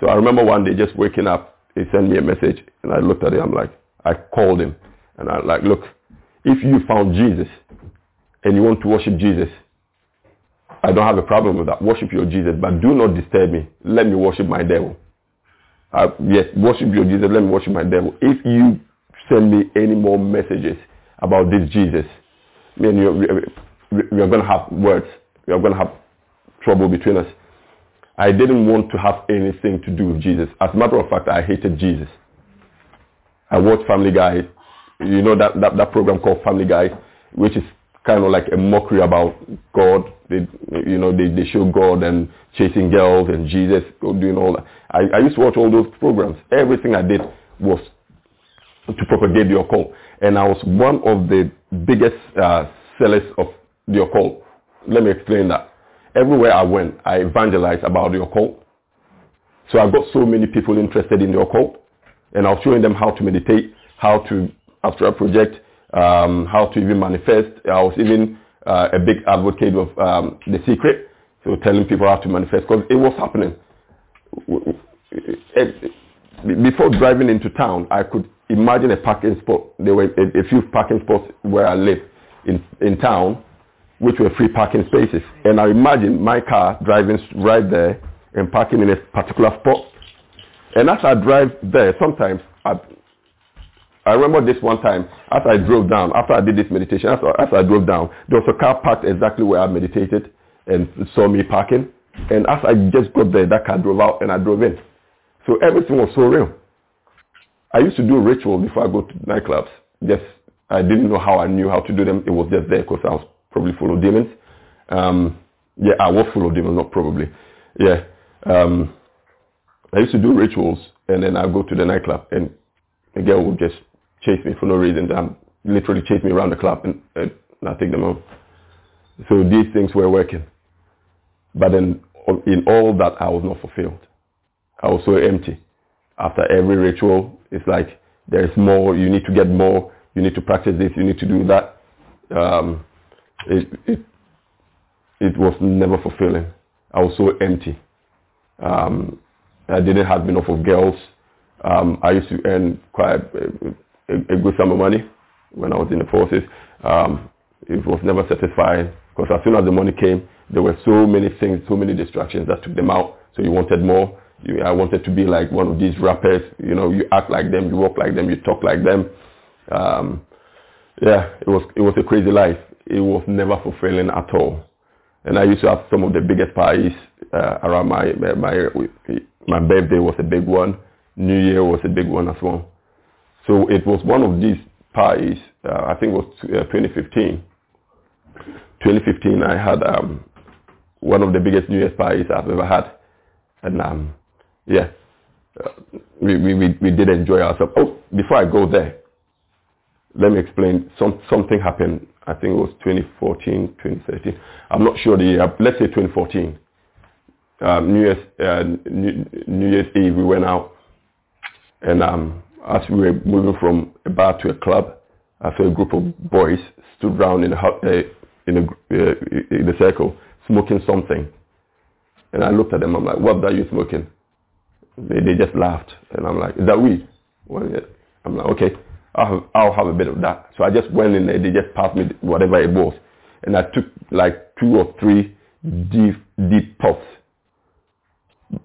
So I remember one day just waking up, he sent me a message, and I looked at it. I'm like, I called him, and I'm like, look, if you found Jesus and you want to worship Jesus, I don't have a problem with that. Worship your Jesus, but do not disturb me. Let me worship my devil. Uh, yes, worship your Jesus. Let me worship my devil. If you send me any more messages about this Jesus, me and you, we, we are going to have words. We are going to have trouble between us. I didn't want to have anything to do with Jesus. As a matter of fact, I hated Jesus. I watched Family Guy. You know that, that, that program called Family Guy, which is kind of like a mockery about God. They, you know, they, they show God and chasing girls and Jesus doing all that. I, I used to watch all those programs. Everything I did was to propagate the occult. And I was one of the biggest uh, sellers of the occult. Let me explain that. Everywhere I went, I evangelized about the occult. So I got so many people interested in the occult. And I was showing them how to meditate, how to astral project, um, how to even manifest. I was even uh, a big advocate of um, the secret, so telling people how to manifest because it was happening. Before driving into town, I could imagine a parking spot. There were a, a few parking spots where I live in, in town, which were free parking spaces. And I imagine my car driving right there and parking in a particular spot. And as I drive there, sometimes I, I remember this one time, as I drove down, after I did this meditation, as, as I drove down, there was a car parked exactly where I meditated and saw me parking. And as I just got there, that car drove out and I drove in. So everything was so real. I used to do rituals before I go to nightclubs. Just, I didn't know how I knew how to do them. It was just there because I was probably full of demons. Um, yeah, I was full of demons, not probably. Yeah. Um, I used to do rituals and then I go to the nightclub and a girl would just chase me for no reason. Um, literally chase me around the club and, and I take them home. So these things were working. But then in all that, I was not fulfilled. I was so empty. After every ritual, it's like there's more, you need to get more, you need to practice this, you need to do that. Um, it, it, it was never fulfilling. I was so empty. Um, I didn't have enough of girls. Um, I used to earn quite a, a, a, good sum of money when I was in the forces. Um, it was never satisfying because as soon as the money came, there were so many things, so many distractions that took them out. So you wanted more. You, I wanted to be like one of these rappers. You know, you act like them, you walk like them, you talk like them. Um, yeah, it was it was a crazy life. It was never fulfilling at all. And I used to have some of the biggest parties uh, around my my my birthday was a big one. New Year was a big one as well. So it was one of these parties. Uh, I think it was uh, 2015. 2015, I had um, one of the biggest New Year's parties I've ever had, and um, yeah, uh, we, we we did enjoy ourselves. Oh, before I go there, let me explain. Some something happened. I think it was 2014, 2013. I'm not sure the year. Let's say 2014. Um, New Year's uh, New, Year's Eve, we went out, and um, as we were moving from a bar to a club, I saw a group of boys stood round in a uh, in a uh, in a circle smoking something, and I looked at them. I'm like, "What are you smoking?" They they just laughed, and I'm like, "Is that weed?" Well, yeah. I'm like, "Okay, I'll have, I'll have a bit of that." So I just went in there. They just passed me whatever it was, and I took like two or three deep deep puffs.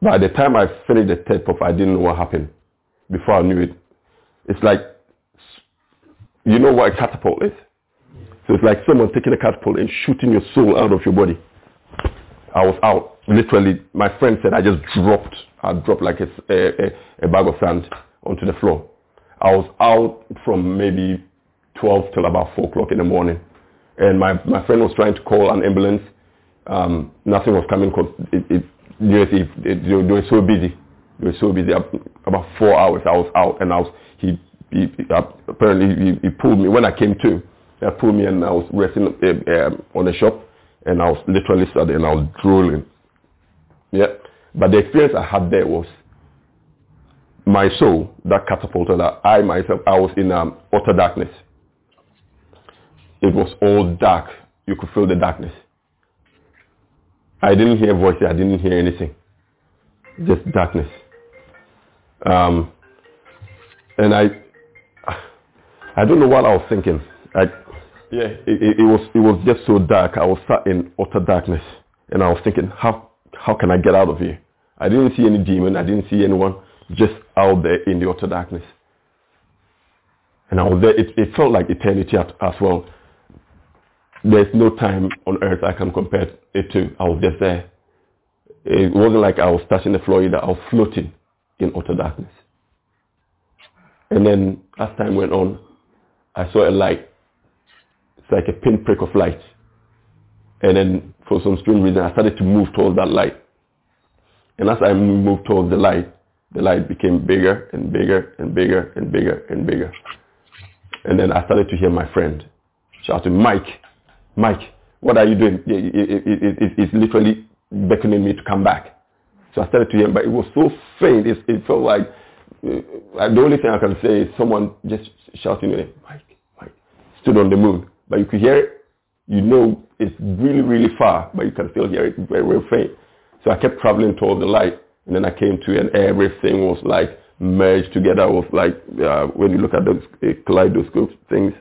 By the time I finished the third puff, I didn't know what happened. Before I knew it, it's like, you know what a catapult is? So it's like someone taking a catapult and shooting your soul out of your body. I was out. Literally, my friend said I just dropped. I dropped like a, a, a bag of sand onto the floor. I was out from maybe 12 till about 4 o'clock in the morning. And my, my friend was trying to call an ambulance. Um, nothing was coming because it, it, New Year's it, they, were so busy. They were so busy. About four hours I was out and I was, he, he apparently he, he pulled me. When I came to, he pulled me and I was resting uh, um, on the shop and I was literally there and I was drooling. Yeah. But the experience I had there was my soul that catapulted that I myself, I was in um, utter darkness. It was all dark. You could feel the darkness. I didn't hear voices. I didn't hear anything. Just darkness. Um, and I, I don't know what I was thinking. I, yeah, it, it, it was it was just so dark. I was sat in utter darkness, and I was thinking, how how can I get out of here? I didn't see any demon. I didn't see anyone. Just out there in the utter darkness. And I was there. It, it felt like eternity as, as well. There's no time on earth I can compare it to. I was just there. It wasn't like I was touching the floor either. I was floating in utter darkness. And then as time went on, I saw a light. Like a pinprick of light. And then for some strange reason, I started to move towards that light. And as I moved towards the light, the light became bigger and bigger and bigger and bigger and bigger. And then I started to hear my friend shouting, Mike, Mike, what are you doing? It, it, it, it's literally beckoning me to come back. So I started to hear but it was so faint. It, it felt like uh, the only thing I can say is someone just shouting, Mike, Mike, stood on the moon. But you could hear it. You know it's really, really far, but you can still hear it very, very faint. So I kept traveling toward the light. And then I came to and everything was like merged together. Was like uh, when you look at those uh, kaleidoscope things,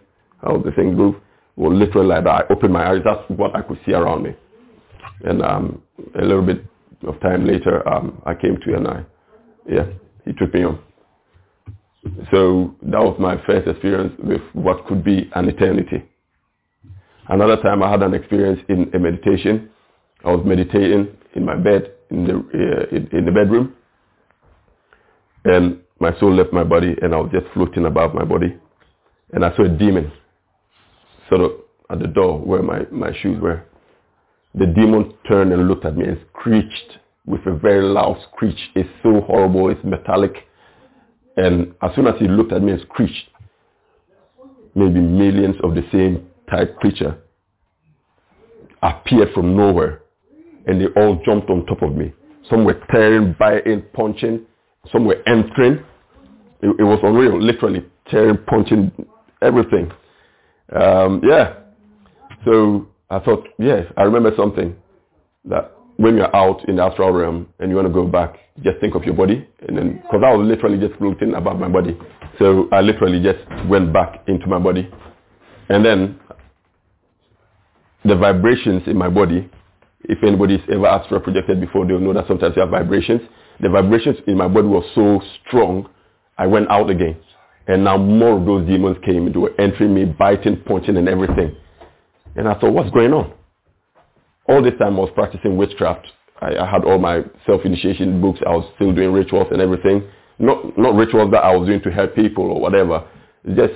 how the thing move, well, literally like that. I opened my eyes. That's what I could see around me. And um, a little bit of time later, um, I came to and I, yeah, he took me on. So that was my first experience with what could be an eternity. Another time I had an experience in a meditation. I was meditating in my bed in the uh, in, in, the bedroom, and my soul left my body, and I was just floating above my body, and I saw a demon, sort of at the door where my my shoes were. The demon turned and looked at me and screeched with a very loud screech. It's so horrible. It's metallic, and as soon as he looked at me and screeched, maybe millions of the same type creature appeared from nowhere and they all jumped on top of me. Some were tearing, biting, punching. Some were entering. It, it was unreal, literally tearing, punching, everything. Um, yeah. So I thought, yes, I remember something that when you're out in the astral realm and you want to go back, just think of your body. And then, because I was literally just floating above my body. So I literally just went back into my body. And then the vibrations in my body if anybody's ever astral projected before, they'll know that sometimes you have vibrations. The vibrations in my body were so strong, I went out again. And now more of those demons came. They were entering me, biting, punching, and everything. And I thought, what's going on? All this time I was practicing witchcraft. I, I had all my self-initiation books. I was still doing rituals and everything. Not, not rituals that I was doing to help people or whatever. Just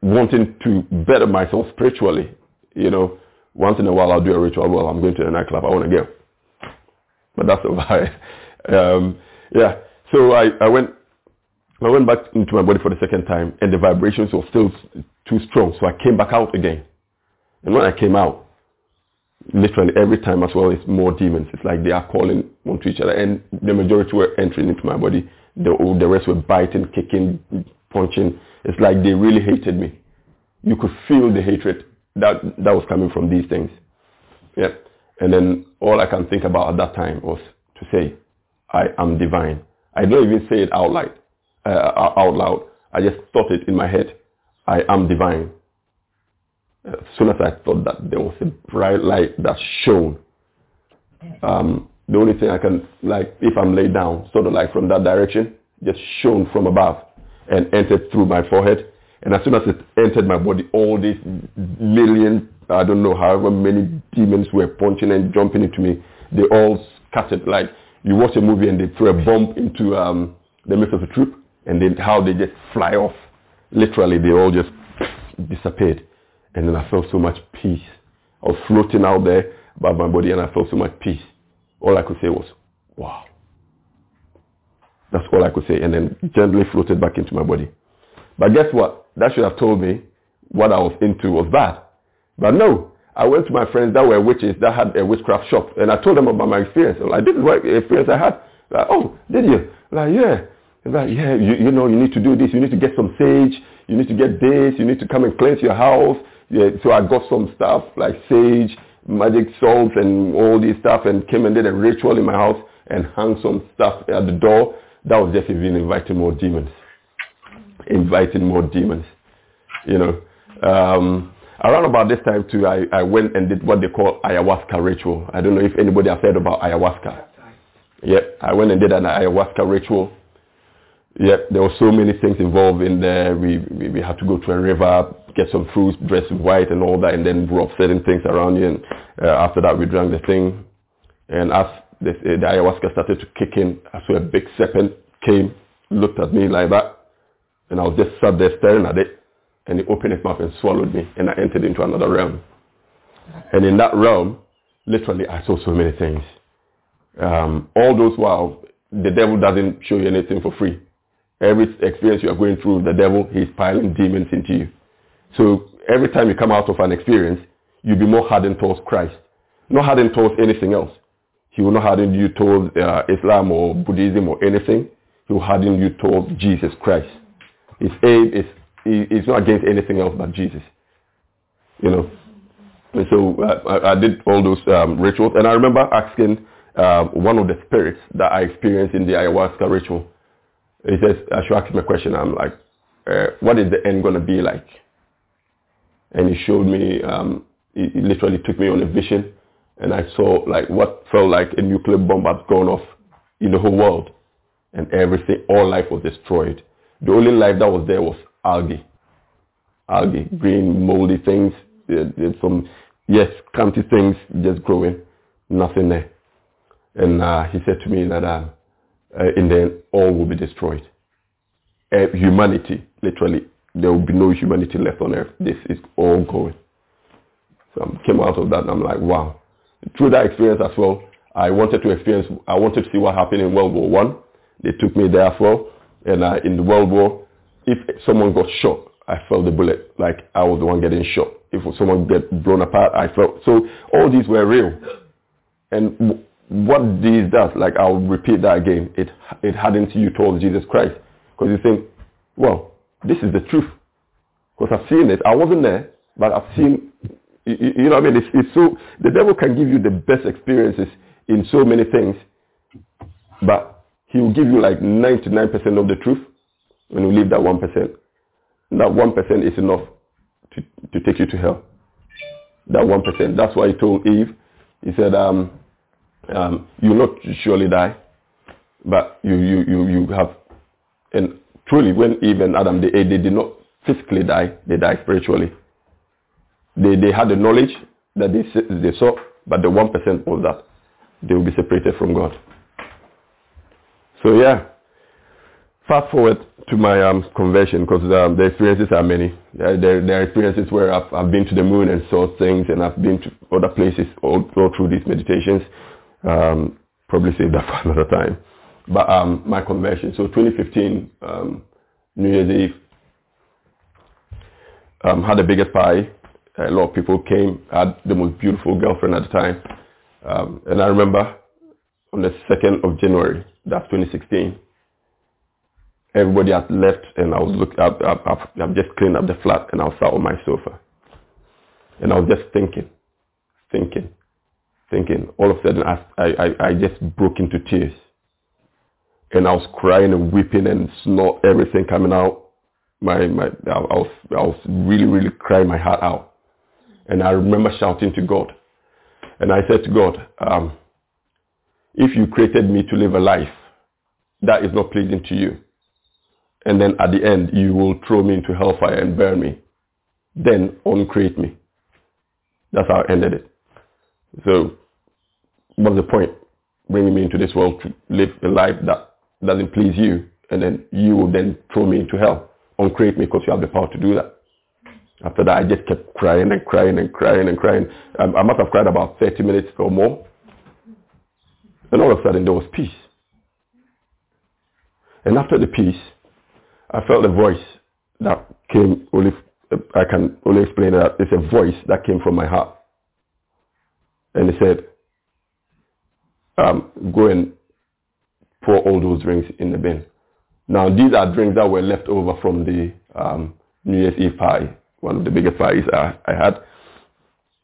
wanting to better myself spiritually, you know once in a while I'll do a ritual. Well, I'm going to the nightclub. I want to go. But that's about Um, yeah. So I, I went I went back into my body for the second time and the vibrations were still too strong. So I came back out again. And when I came out, literally every time as well, it's more demons. It's like they are calling onto each other. And the majority were entering into my body. The, the rest were biting, kicking, punching. It's like they really hated me. You could feel the hatred that that was coming from these things. Yeah. And then all I can think about at that time was to say, I am divine. I don't even say it out loud. Uh, out loud. I just thought it in my head. I am divine. As soon as I thought that, there was a bright light that shone. Um, the only thing I can, like, if I'm laid down, sort of like from that direction, just shone from above and entered through my forehead and as soon as it entered my body, all these million, I don't know, however many demons were punching and jumping into me. They all scattered like you watch a movie and they throw a bomb into um, the midst of a troop and then how they just fly off. Literally, they all just disappeared. And then I felt so much peace. I was floating out there above my body and I felt so much peace. All I could say was, wow. That's all I could say. And then gently floated back into my body. But guess what? That should have told me what I was into was bad. But no, I went to my friends that were witches that had a witchcraft shop and I told them about my experience. I'm like, this is what experience I had. Like, oh, did you? Like, yeah. Like, yeah, you, you know, you need to do this. You need to get some sage. You need to get this. You need to come and cleanse your house. Yeah, so I got some stuff like sage, magic salts and all this stuff and came and did a ritual in my house and hung some stuff at the door. That was just even inviting more demons. Inviting more demons. You know. Um, around about this time too, I, I went and did what they call ayahuasca ritual. I don't know if anybody has heard about ayahuasca. Yeah, I went and did an ayahuasca ritual. Yeah, there were so many things involved in there. We, we, we had to go to a river, get some fruits, dress in white and all that, and then rub certain things around you. And uh, after that, we drank the thing. And as the, the ayahuasca started to kick in, I saw a big serpent came, looked at me like that, and I was just sat there staring at it. And it opened its mouth and swallowed me, and I entered into another realm. And in that realm, literally, I saw so many things. Um, all those while, the devil doesn't show you anything for free. Every experience you are going through, the devil, he's piling demons into you. So every time you come out of an experience, you'll be more hardened towards Christ. Not hardened towards anything else. He will not harden you towards uh, Islam or Buddhism or anything. He will harden you towards Jesus Christ. His aim is he's not against anything else but Jesus. You know. And so uh, I, I, did all those um, rituals, and I remember asking um, one of the spirits that I experienced in the ayahuasca ritual. He says, I should ask him a question. I'm like, uh, what is the end going to be like? And he showed me, um, he, he literally took me on a vision, and I saw like what felt like a nuclear bomb had gone off in the whole world, and everything, all life was destroyed. The only life that was there was algae. Algae, green, moldy things, some, yes, canty things just growing, nothing there. And uh, he said to me that uh, uh, in the end, all will be destroyed. Uh, humanity, literally, there will be no humanity left on earth. This is all going. So I came out of that and I'm like, wow. Through that experience as well, I wanted to experience, I wanted to see what happened in World War One. They took me there as well. And uh, in the World War, if someone got shot, I felt the bullet like I was the one getting shot. If someone get blown apart, I felt. So all these were real. And what this does, like I'll repeat that again, it, it hardens you towards Jesus Christ. Because you think, well, this is the truth. Because I've seen it. I wasn't there, but I've seen, you, you know what I mean? It's, it's so, the devil can give you the best experiences in so many things, but he will give you like 99% of the truth when you leave that 1%. That 1% is enough to, to take you to hell. That 1%. That's why he told Eve, he said, um, um, you will not surely die, but you, you, you, you have, and truly when Eve and Adam, they, they did not physically die, they died spiritually. They, they had the knowledge that they, they saw, but the 1% was that they will be separated from God. So yeah, fast forward to my um, conversion because um, the experiences are many. There, there, there, are experiences where I've, I've been to the moon and saw things and I've been to other places all, all through these meditations. Um, probably save that for another time. But um, my conversion, so 2015, um, New Year's Eve, um, had the biggest party. A lot of people came. I had the most beautiful girlfriend at the time. Um, and I remember on the 2nd of January, that's 2016, everybody had left and I was looking, I've, I've, I've just cleaned up the flat and I was sat on my sofa. And I was just thinking, thinking, thinking. All of a sudden, I, I, I just broke into tears. And I was crying and weeping and snot, everything coming out. My, my, I, was, I was really, really crying my heart out. And I remember shouting to God. And I said to God, um, if you created me to live a life that is not pleasing to you, and then at the end you will throw me into hellfire and burn me, then uncreate me. That's how I ended it. So what's the point bringing me into this world to live a life that doesn't please you and then you will then throw me into hell, uncreate me because you have the power to do that. After that, I just kept crying and crying and crying and crying. I must have cried about 30 minutes or more. And all of a sudden, there was peace. And after the peace, I felt a voice that came only, I can only explain that it's a voice that came from my heart. And it said, um, go and pour all those drinks in the bin. Now, these are drinks that were left over from the um, New Year's Eve party, one of the biggest parties I, I had.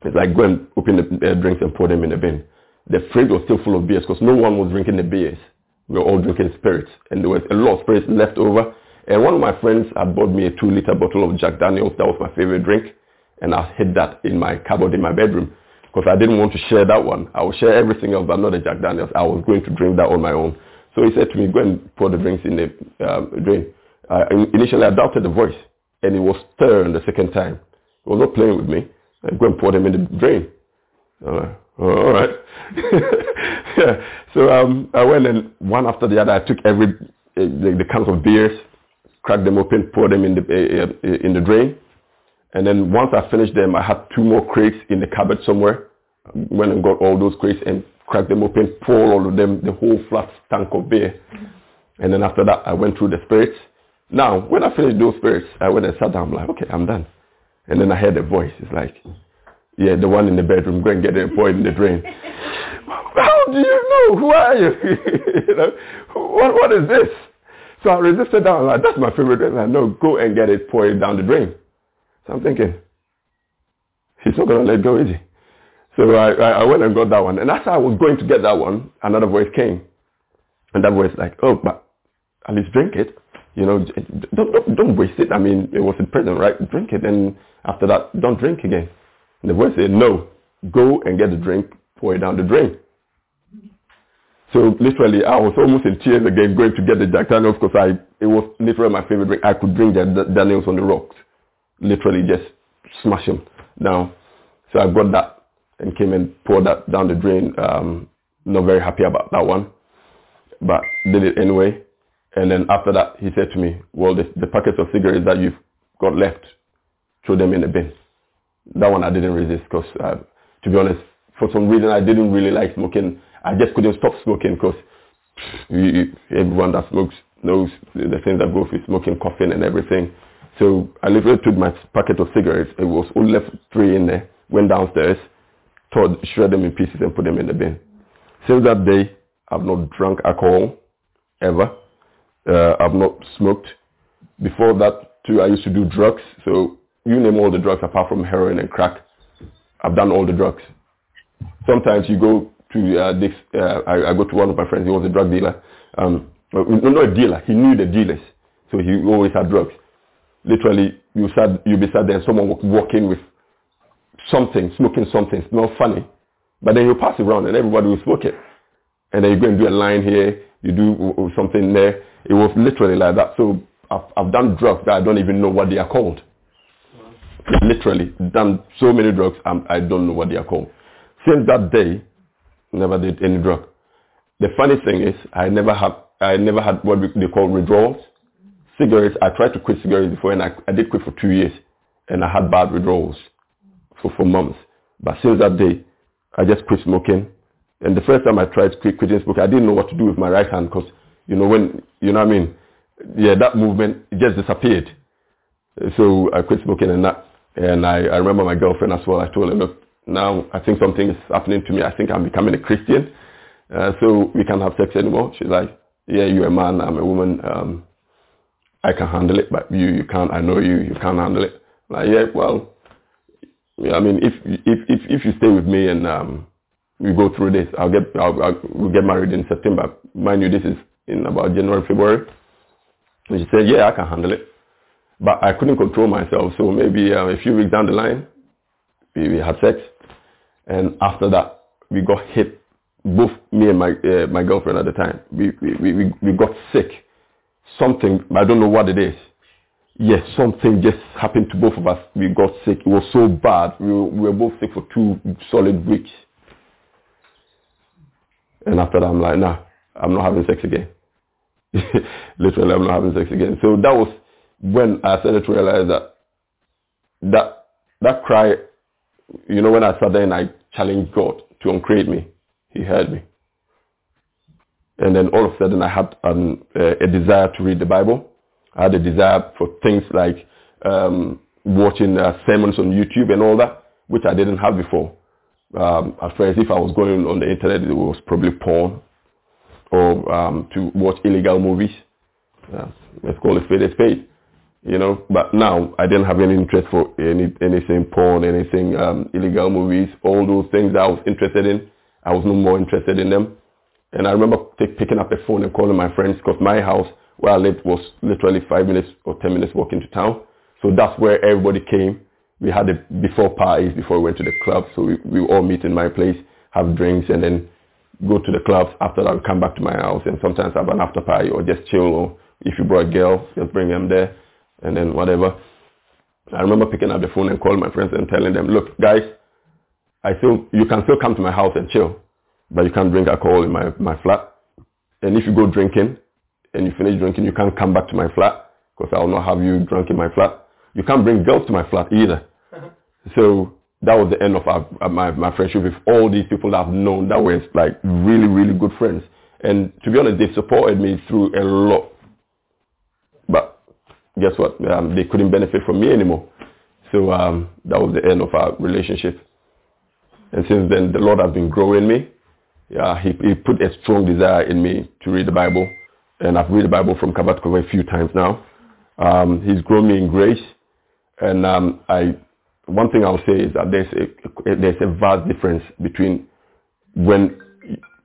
It's like go and open the uh, drinks and pour them in the bin. The fridge was still full of beers because no one was drinking the beers. We were all drinking spirits. And there was a lot of spirits left over. And one of my friends had bought me a two liter bottle of Jack Daniels. That was my favorite drink. And I hid that in my cupboard in my bedroom because I didn't want to share that one. I would share everything else, but not the Jack Daniels. I was going to drink that on my own. So he said to me, go and pour the drinks in the um, drain. Uh, initially, I doubted the voice, and it was stern the second time. He was not playing with me. I go and pour them in the drain. Uh, all right. yeah. So um, I went and one after the other, I took every uh, the, the cans of beers, cracked them open, poured them in the uh, in the drain, and then once I finished them, I had two more crates in the cupboard somewhere. Went and got all those crates and cracked them open, poured all of them, the whole flat tank of beer. And then after that, I went through the spirits. Now, when I finished those spirits, I went and sat down. I'm like, okay, I'm done. And then I heard a voice. It's like, yeah, the one in the bedroom, go and get it pour it in the drain. How do you know? Who are you? you know, what, what is this? So I resisted down. Like, that's my favorite drink. Like, no, go and get it, pour it down the drain. So I'm thinking, he's not going to let go, is he? So I, I went and got that one. And as I was going to get that one, another voice came. And that voice like, oh, but at least drink it. You know, don't, don't, don't waste it. I mean, it was in prison, right? Drink it. And after that, don't drink again. And the voice said, no, go and get the drink, pour it down the drain. So literally, I was almost in tears again going to get the Jack Daniels because I, it was literally my favorite drink. I could drink the Daniels on the rocks. Literally just smash them down. So I got that and came and poured that down the drain. Um, not very happy about that one, but did it anyway. And then after that, he said to me, well, the, the packets of cigarettes that you've got left, throw them in the bin. That one I didn't resist because, uh, to be honest, for some reason I didn't really like smoking. I just couldn't stop smoking because everyone that smokes knows the things that go with smoking, coughing and everything. So I literally took my packet of cigarettes. It was only left three in there. Went downstairs, tore, shred them in pieces and put them in the bin. Since that day, I've not drunk alcohol ever. Uh, I've not smoked. Before that, too, I used to do drugs. So you name all the drugs apart from heroin and crack. I've done all the drugs. Sometimes you go to uh, this. Uh, I, I, go to one of my friends. He was a drug dealer. Um, no, not a dealer. He knew the dealers, so he always had drugs. Literally, you sat, you be sat there, and someone would walk in with something, smoking something. It's not funny, but then you pass it around, and everybody will smoke it. And then you go and do a line here. You do something there. It was literally like that. So I've, I've done drugs that I don't even know what they are called. Literally done so many drugs, I'm, I don't know what they are called. Since that day, never did any drug. The funny thing is, I never had, I never had what they call withdrawals. Cigarettes, I tried to quit cigarettes before and I, I did quit for two years and I had bad withdrawals for, for months. But since that day, I just quit smoking. And the first time I tried quit, quitting smoking, I didn't know what to do with my right hand because, you know, when, you know what I mean? Yeah, that movement just disappeared. So I quit smoking and that, and I, I remember my girlfriend as well. I told her, look, now I think something is happening to me. I think I'm becoming a Christian. Uh, so we can't have sex anymore. She's like, yeah, you're a man, I'm a woman. Um, I can handle it, but you, you can't. I know you, you can't handle it. Like, yeah, well, yeah, I mean, if if if if you stay with me and um, we go through this, I'll get I'll, I'll we'll get married in September. Mind you, this is in about January, February. And she said, yeah, I can handle it, but I couldn't control myself. So maybe uh, a few weeks down the line, we, we had sex, and after that, we got hit. Both me and my uh, my girlfriend at the time, we we, we we got sick. Something I don't know what it is yes, something just happened to both of us. We got sick. It was so bad. We were, we were both sick for two solid weeks. And after that, I'm like, nah, I'm not having sex again. Literally, I'm not having sex again. So that was when I started to realize that that that cry, you know, when I sat there and I challenged God to uncreate me, He heard me. And then all of a sudden I had um, a, a desire to read the Bible. I had a desire for things like um, watching uh, sermons on YouTube and all that, which I didn't have before. Um, at first, if I was going on the internet, it was probably porn or um, to watch illegal movies. Uh, let's call it spade a spade, you know. But now I didn't have any interest for any anything porn, anything um, illegal movies, all those things that I was interested in. I was no more interested in them. And I remember t- picking up the phone and calling my friends because my house where I lived was literally five minutes or ten minutes walk into town. So that's where everybody came. We had the before parties before we went to the club. So we, we all meet in my place, have drinks, and then go to the clubs. After that, we come back to my house and sometimes have an after party or just chill. Or if you brought a girl, just bring them there, and then whatever. I remember picking up the phone and calling my friends and telling them, look, guys, I still you can still come to my house and chill, but you can't drink alcohol in my my flat. And if you go drinking and you finish drinking, you can't come back to my flat because I will not have you drunk in my flat. You can't bring girls to my flat either. So that was the end of our, uh, my, my friendship with all these people that I've known that were like really, really good friends. And to be honest, they supported me through a lot. Guess what? Um, they couldn't benefit from me anymore. So um, that was the end of our relationship. And since then, the Lord has been growing me. Yeah, he, he put a strong desire in me to read the Bible. And I've read the Bible from cover to cover a few times now. Um, he's grown me in grace. And um, I, one thing I'll say is that there's a, there's a vast difference between when,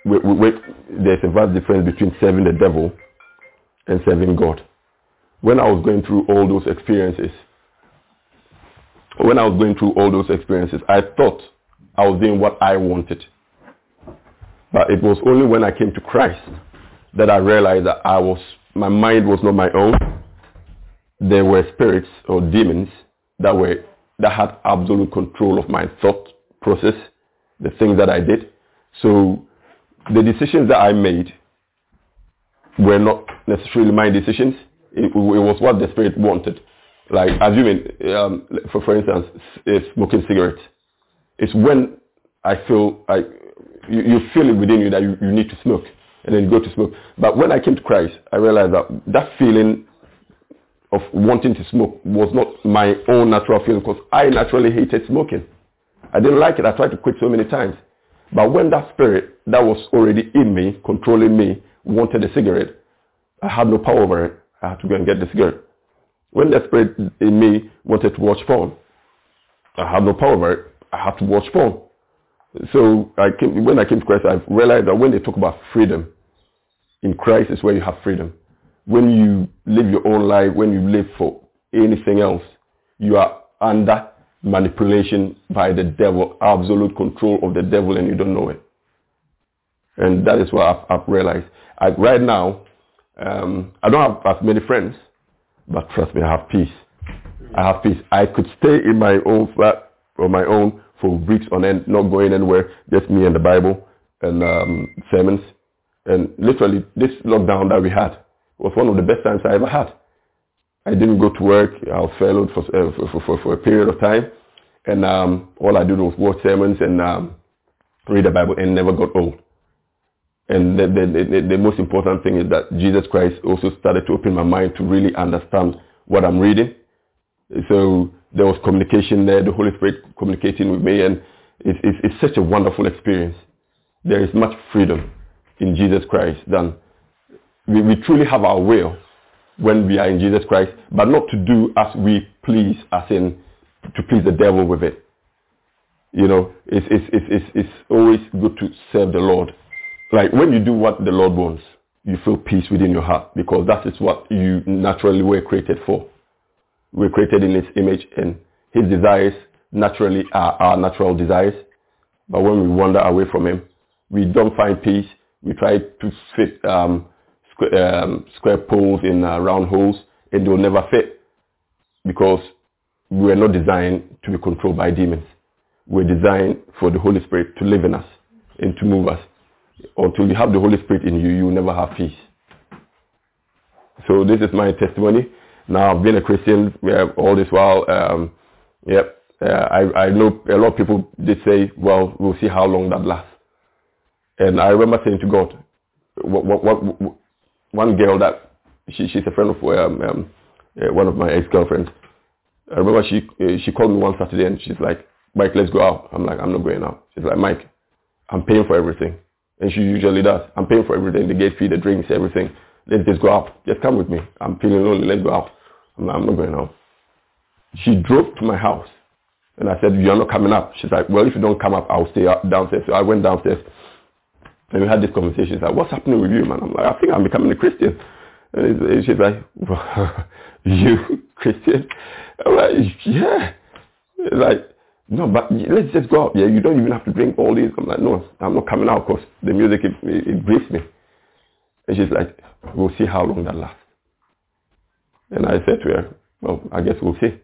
we, we, we, there's a vast difference between serving the devil and serving God. When I was going through all those experiences, when I was going through all those experiences, I thought I was doing what I wanted. But it was only when I came to Christ that I realized that I was, my mind was not my own. There were spirits or demons that were, that had absolute control of my thought process, the things that I did. So the decisions that I made were not necessarily my decisions. It, it was what the spirit wanted. Like assuming, um, for for instance, s- smoking cigarettes. It's when I feel I, you, you feel it within you that you, you need to smoke, and then you go to smoke. But when I came to Christ, I realized that that feeling of wanting to smoke was not my own natural feeling because I naturally hated smoking. I didn't like it. I tried to quit so many times. But when that spirit that was already in me, controlling me, wanted a cigarette, I had no power over it. I had to go and get this girl. When that spirit in me wanted to watch porn, I had no power over it. I had to watch porn. So I came, when I came to Christ, I realized that when they talk about freedom, in Christ is where you have freedom. When you live your own life, when you live for anything else, you are under manipulation by the devil, absolute control of the devil, and you don't know it. And that is what I've, I've realized. I, right now, um, I don't have as many friends, but trust me, I have peace. I have peace. I could stay in my own flat on my own for weeks on end, not going anywhere, just me and the Bible and um, sermons. And literally, this lockdown that we had was one of the best times I ever had. I didn't go to work. I was furloughed for, uh, for, for, for a period of time. And um, all I did was watch sermons and um, read the Bible and never got old. And the, the, the, the most important thing is that Jesus Christ also started to open my mind to really understand what I'm reading. So there was communication there, the Holy Spirit communicating with me, and it's, it's, it's such a wonderful experience. There is much freedom in Jesus Christ than we, we truly have our will when we are in Jesus Christ, but not to do as we please, as in to please the devil with it. You know, it's, it's, it's, it's, it's always good to serve the Lord. Like when you do what the Lord wants, you feel peace within your heart because that is what you naturally were created for. We're created in his image and his desires naturally are our natural desires. But when we wander away from him, we don't find peace. We try to fit um, square, um, square poles in uh, round holes and they will never fit because we were not designed to be controlled by demons. We're designed for the Holy Spirit to live in us and to move us. Until you have the Holy Spirit in you, you will never have peace. So this is my testimony. Now I've been a Christian all this while. Um, Yep. Uh, I, I know a lot of people did say, well, we'll see how long that lasts. And I remember saying to God, what, what, what, one girl that, she, she's a friend of um, um, uh, one of my ex-girlfriends. I remember she, uh, she called me one Saturday and she's like, Mike, let's go out. I'm like, I'm not going out. She's like, Mike, I'm paying for everything. And she usually does. I'm paying for everything, the gate fee, the drinks, everything. Let's just go out. Just come with me. I'm feeling lonely. Let's go out. I'm like, I'm not going out. She drove to my house. And I said, you're not coming up. She's like, well, if you don't come up, I'll stay downstairs. So I went downstairs. And we had this conversation. She's like, what's happening with you, man? I'm like, I think I'm becoming a Christian. And she's like, you Christian? I'm like, yeah. Like, no, but let's just go out. Yeah, you don't even have to drink all these. I'm like, no, I'm not coming out because the music, it, it, it grieves me. And she's like, we'll see how long that lasts. And I said to her, well, I guess we'll see.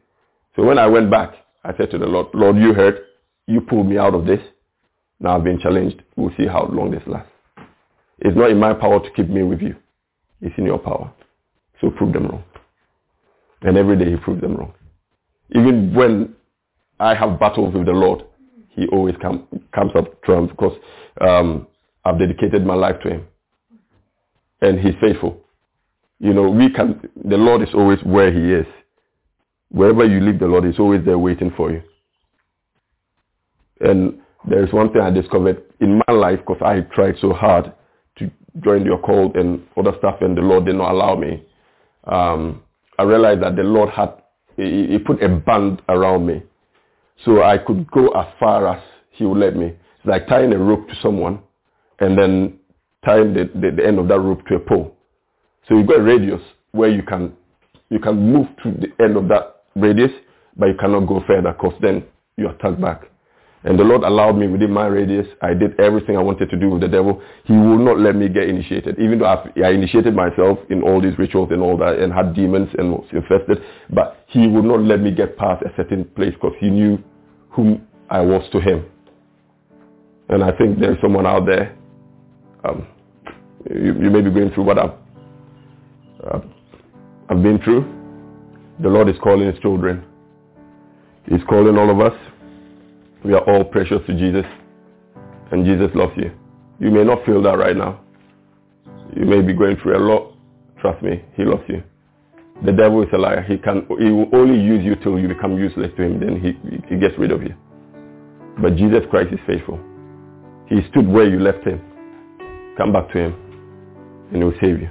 So when I went back, I said to the Lord, Lord, you heard, you pulled me out of this. Now I've been challenged. We'll see how long this lasts. It's not in my power to keep me with you. It's in your power. So prove them wrong. And every day he proves them wrong. Even when I have battles with the Lord, he always come, comes up trump because um, I've dedicated my life to him. And he's faithful. You know, we can, the Lord is always where he is. Wherever you leave the Lord, he's always there waiting for you. And there is one thing I discovered in my life because I tried so hard to join your call and other stuff and the Lord did not allow me. Um, I realized that the Lord had, he, he put a band around me so I could go as far as he would let me. It's like tying a rope to someone and then tying the, the, the end of that rope to a pole. So you've got a radius where you can you can move to the end of that radius, but you cannot go further because then you are tugged back. And the Lord allowed me within my radius. I did everything I wanted to do with the devil. He will not let me get initiated. Even though I've, I initiated myself in all these rituals and all that and had demons and was infested, but he would not let me get past a certain place because he knew whom I was to him. And I think there's someone out there, um, you, you, may be going through what I've, uh, I've been through. The Lord is calling his children. He's calling all of us. We are all precious to Jesus. And Jesus loves you. You may not feel that right now. You may be going through a lot. Trust me, he loves you. The devil is a liar. He can he will only use you till you become useless to him. Then he, he gets rid of you. But Jesus Christ is faithful. He stood where you left him. Come back to him and he will save you.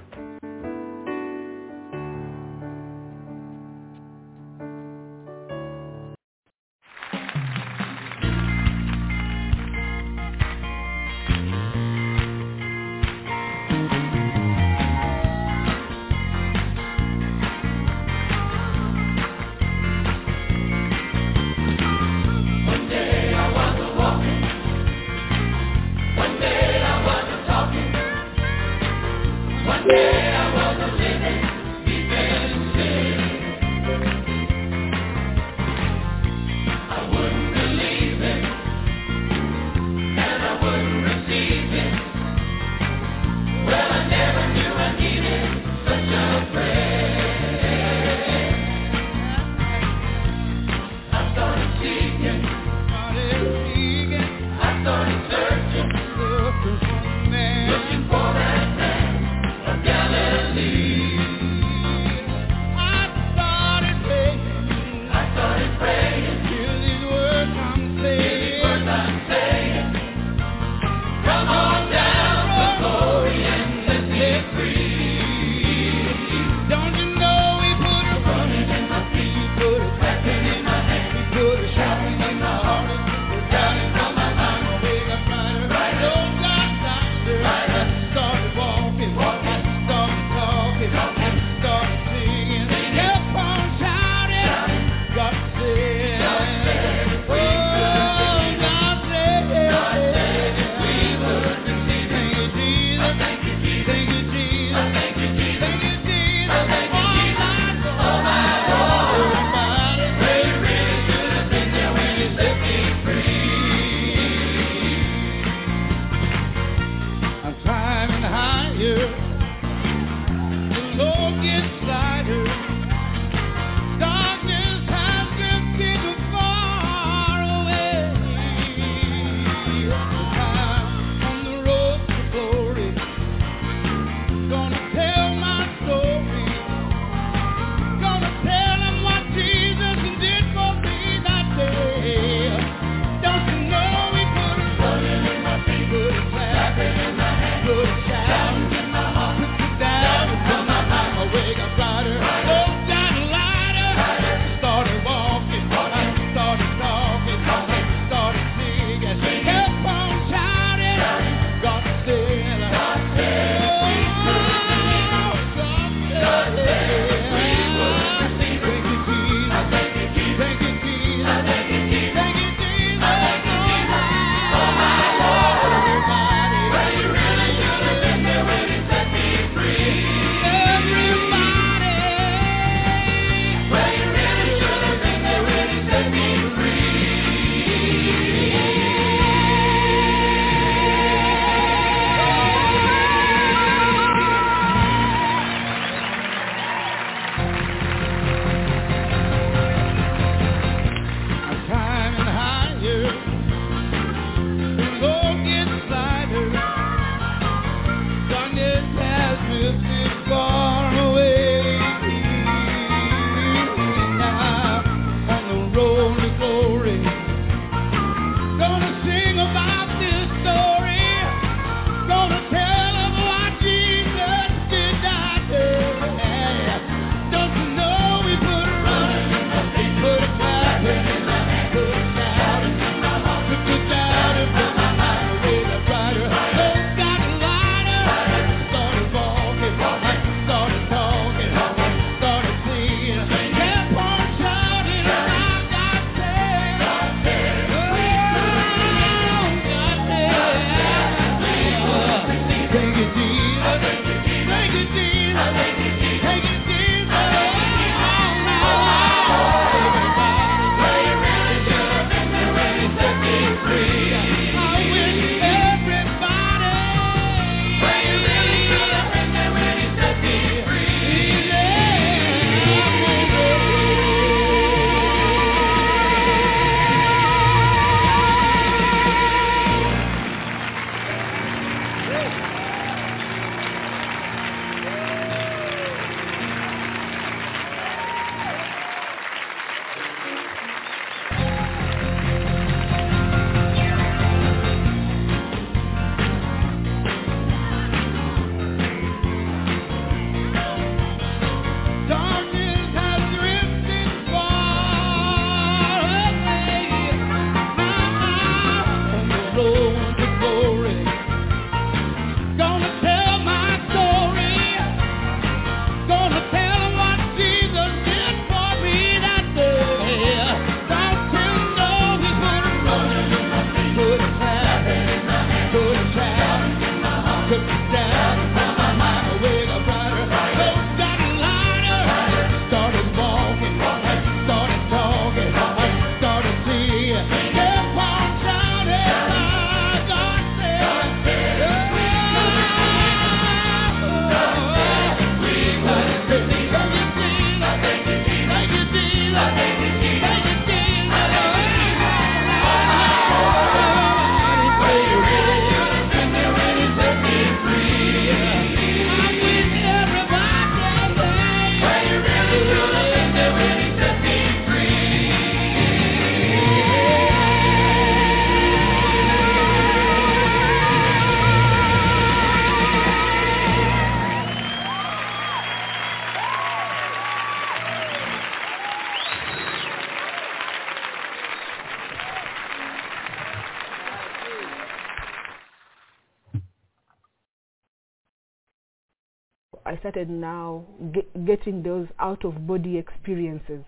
Started now ge- getting those out of body experiences,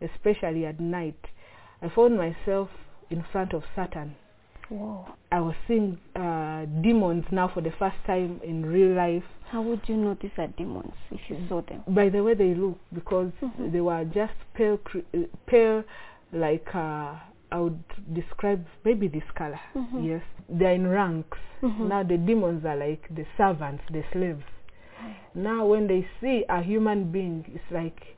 especially at night. I found myself in front of Satan. Whoa. I was seeing uh, demons now for the first time in real life How would you know these are demons if you saw them? by the way they look because Mhm. they were just pale, pale like uh, I would describe maybe this color. Mhm. Yes, they're in ranks. Mhm. Now the demons are like the servants, the slaves. Now when they see a human being, it's like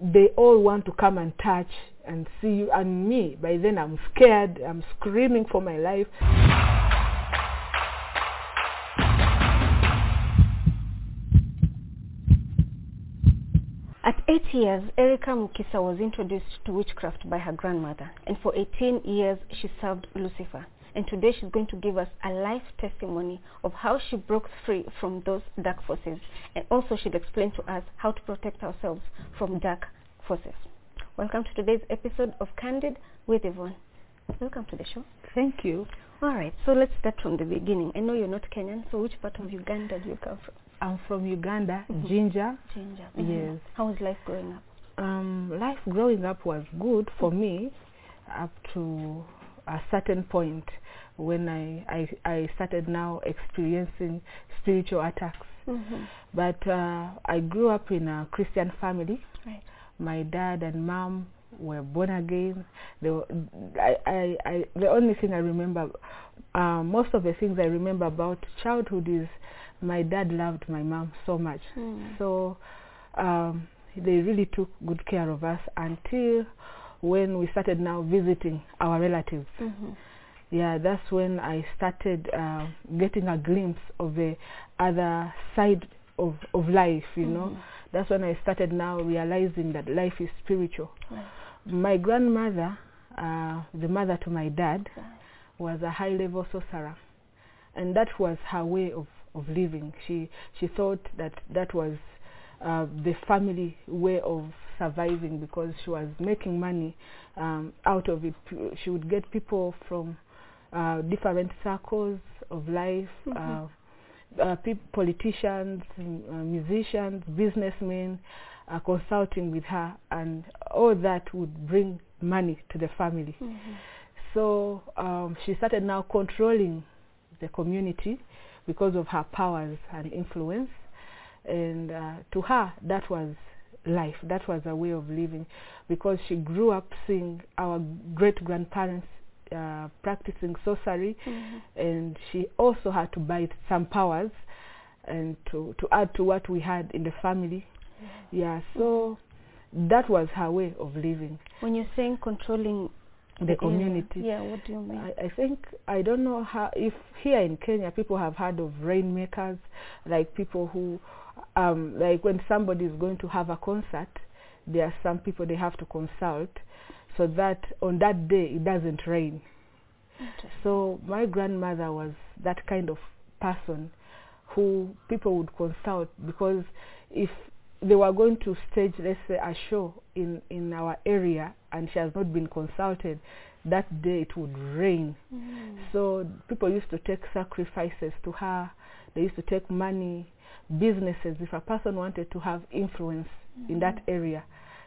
they all want to come and touch and see you and me. By then I'm scared. I'm screaming for my life. At eight years, Erica Mukisa was introduced to witchcraft by her grandmother, and for 18 years she served Lucifer. And today she's going to give us a life testimony of how she broke free from those dark forces, and also she'll explain to us how to protect ourselves from dark forces. Welcome to today's episode of Candid with Yvonne. Welcome to the show. Thank you. All right, so let's start from the beginning. I know you're not Kenyan, so which part of Uganda do you come from? I'm from Uganda, Mhm. Jinja. Jinja. Yes. How was life growing up? um, life growing up was good for me up to a certain point when I, I, I started now experiencing spiritual attacks. Mm-hmm. But uh, I grew up in a Christian family. Right. My dad and mom were born again. They were, I, I, I, the only thing I remember, uh, most of the things I remember about childhood is my dad loved my mom so much. Mm. So um, they really took good care of us until when we started now visiting our relatives. Mm-hmm. Yeah, that's when I started uh, getting a glimpse of the other side of, of life, you know. Mhm. That's when I started now realizing that life is spiritual. Right. My grandmother, uh, the mother to my dad, Right. was a high level sorcerer and that was her way of, of living she she thought that that was uh, the family way of surviving because she was making money um, out of it she would get people from uh, different circles of life uh, uh, peop politicians m- uh, musicians businessmen uh, consulting with her and all that would bring money to the family Mm-hmm. so um, she started now controlling the community because of her powers and influence. And uh, to her, that was life. That was her way of living because she grew up seeing our great grandparents uh, practicing sorcery, Mm-hmm. and she also had to buy some powers and to, to add to what we had in the family. Yeah, so that was her way of living. When you're saying controlling The area, community. yeah, what do you mean? I, I think I don't know how if here in Kenya people have heard of rainmakers, like people who, um, like when somebody is going to have a concert, there are some people they have to consult, so that on that day it doesn't rain. So my grandmother was that kind of person who people would consult because if they were going to stage, let's say, a show in, in our area and she has not been consulted, that day it would rain. Mm. So people used to take sacrifices to her. They used to take money, businesses. If a person wanted to have influence in that area,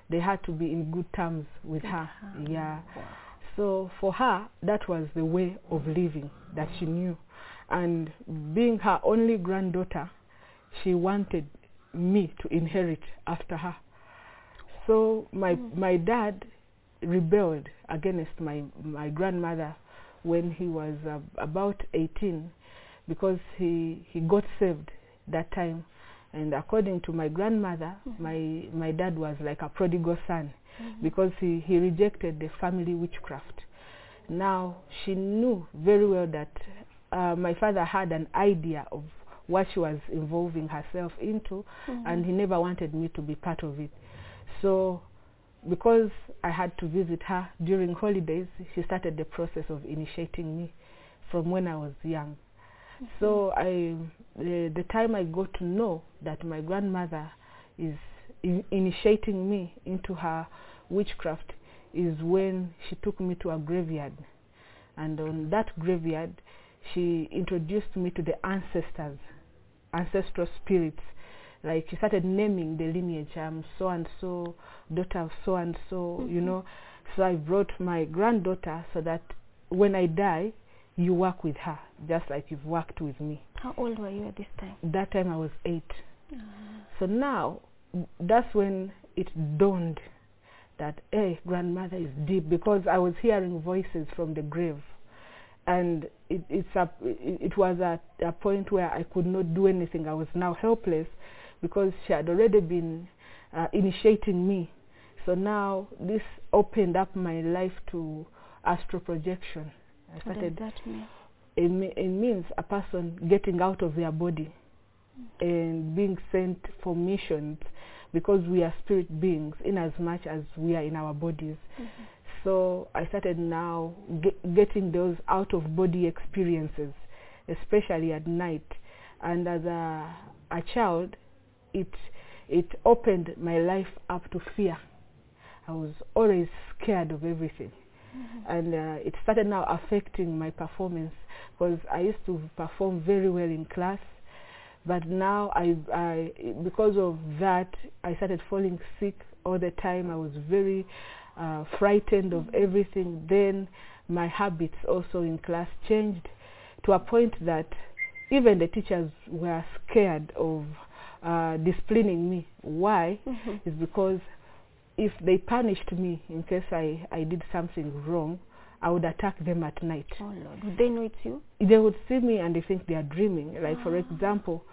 they had to be in good terms with her. Yeah. So for her, that was the way of living that she knew. And being her only granddaughter, she wanted me to inherit after her. So my my dad rebelled against my my grandmother when he was uh, about 18 because he he got saved that time. And according to my grandmother mm-hmm. my my dad was like a prodigal son mm-hmm. because he he rejected the family witchcraft. Now she knew very well that uh, my father had an idea of what she was involving herself into mm-hmm. and he never wanted me to be part of it. So because I had to visit her during holidays, she started the process of initiating me from when I was young. So I, the, the time I got to know that my grandmother is in, initiating me into her witchcraft is when she took me to a graveyard. And on that graveyard, she introduced me to the ancestors, ancestral spirits like she started naming the lineage. I'm so and so, daughter of so and so, you Mhm. know. So I brought my granddaughter so that when I die, you work with her, just like you've worked with me. How old were you at this time? That time I was eight. Ah. So now, that's when it dawned that, hey, grandmother is deep because I was hearing voices from the grave. And it, it's a, it, it was at a point where I could not do anything. I was now helpless because she had already been uh, initiating me. So now this opened up my life to astral projection. I What does that mean? it, me- it means a person getting out of their body hmm. and being sent for missions because we are spirit beings in as much as we are in our bodies. Mm-hmm. So I started now ge- getting those out of body experiences, especially at night. And as a, a child, it it opened my life up to fear. I was always scared of everything and uh, it started now affecting my performance because I used to perform very well in class, but now I, I because of that I started falling sick all the time. I was very uh, frightened of everything. Then my habits also in class changed to a point that even the teachers were scared of uh, disciplining me. Why? Mhm. Is because if they punished me in case I, I did something wrong, I would attack them at night. Oh Lord, would they know it's you? They would see me and they think they are dreaming. Like, for Ah. example,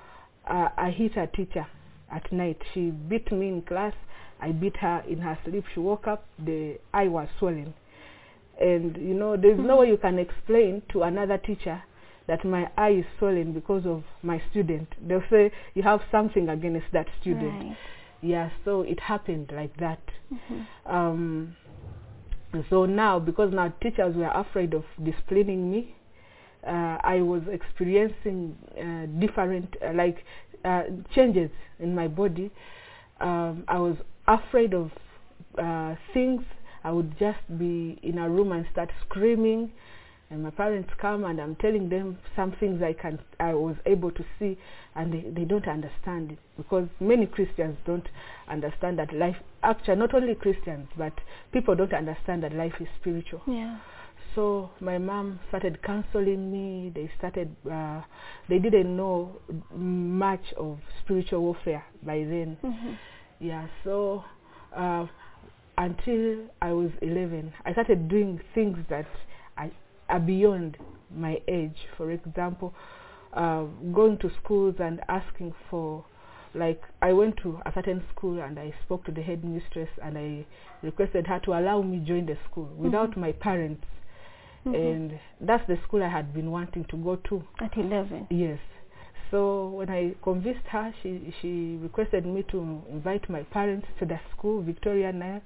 uh, I hit a teacher at night. She beat me in class. I beat her in her sleep. She woke up, the eye was swollen. And, you know, there's no way you can explain to another teacher that my eye is swollen because of my student. They'll say, you have something against that student. Right. Yeah, so it happened like that. Mhm. Um, so now, because now teachers were afraid of disciplining me, uh, I was experiencing uh, different, uh, like, uh, changes in my body. Um, I was afraid of uh, things. I would just be in a room and start screaming, and my parents come and I'm telling them some things I can, I was able to see, and they, they don't understand it because many Christians don't understand that life. Actually, not only Christians, but people don't understand that life is spiritual. Yeah. So my mom started counseling me. They started. Uh, they didn't know much of spiritual warfare by then. Mhm. Yeah. So uh, until I was 11, I started doing things that I, are beyond my age. For example, uh, going to schools and asking for, like, I went to a certain school and I spoke to the headmistress and I requested her to allow me join the school without my parents. Mhm. And that's the school I had been wanting to go to. At 11. Yes. So when I convinced her, she she requested me to invite my parents to the school, Victoria Nile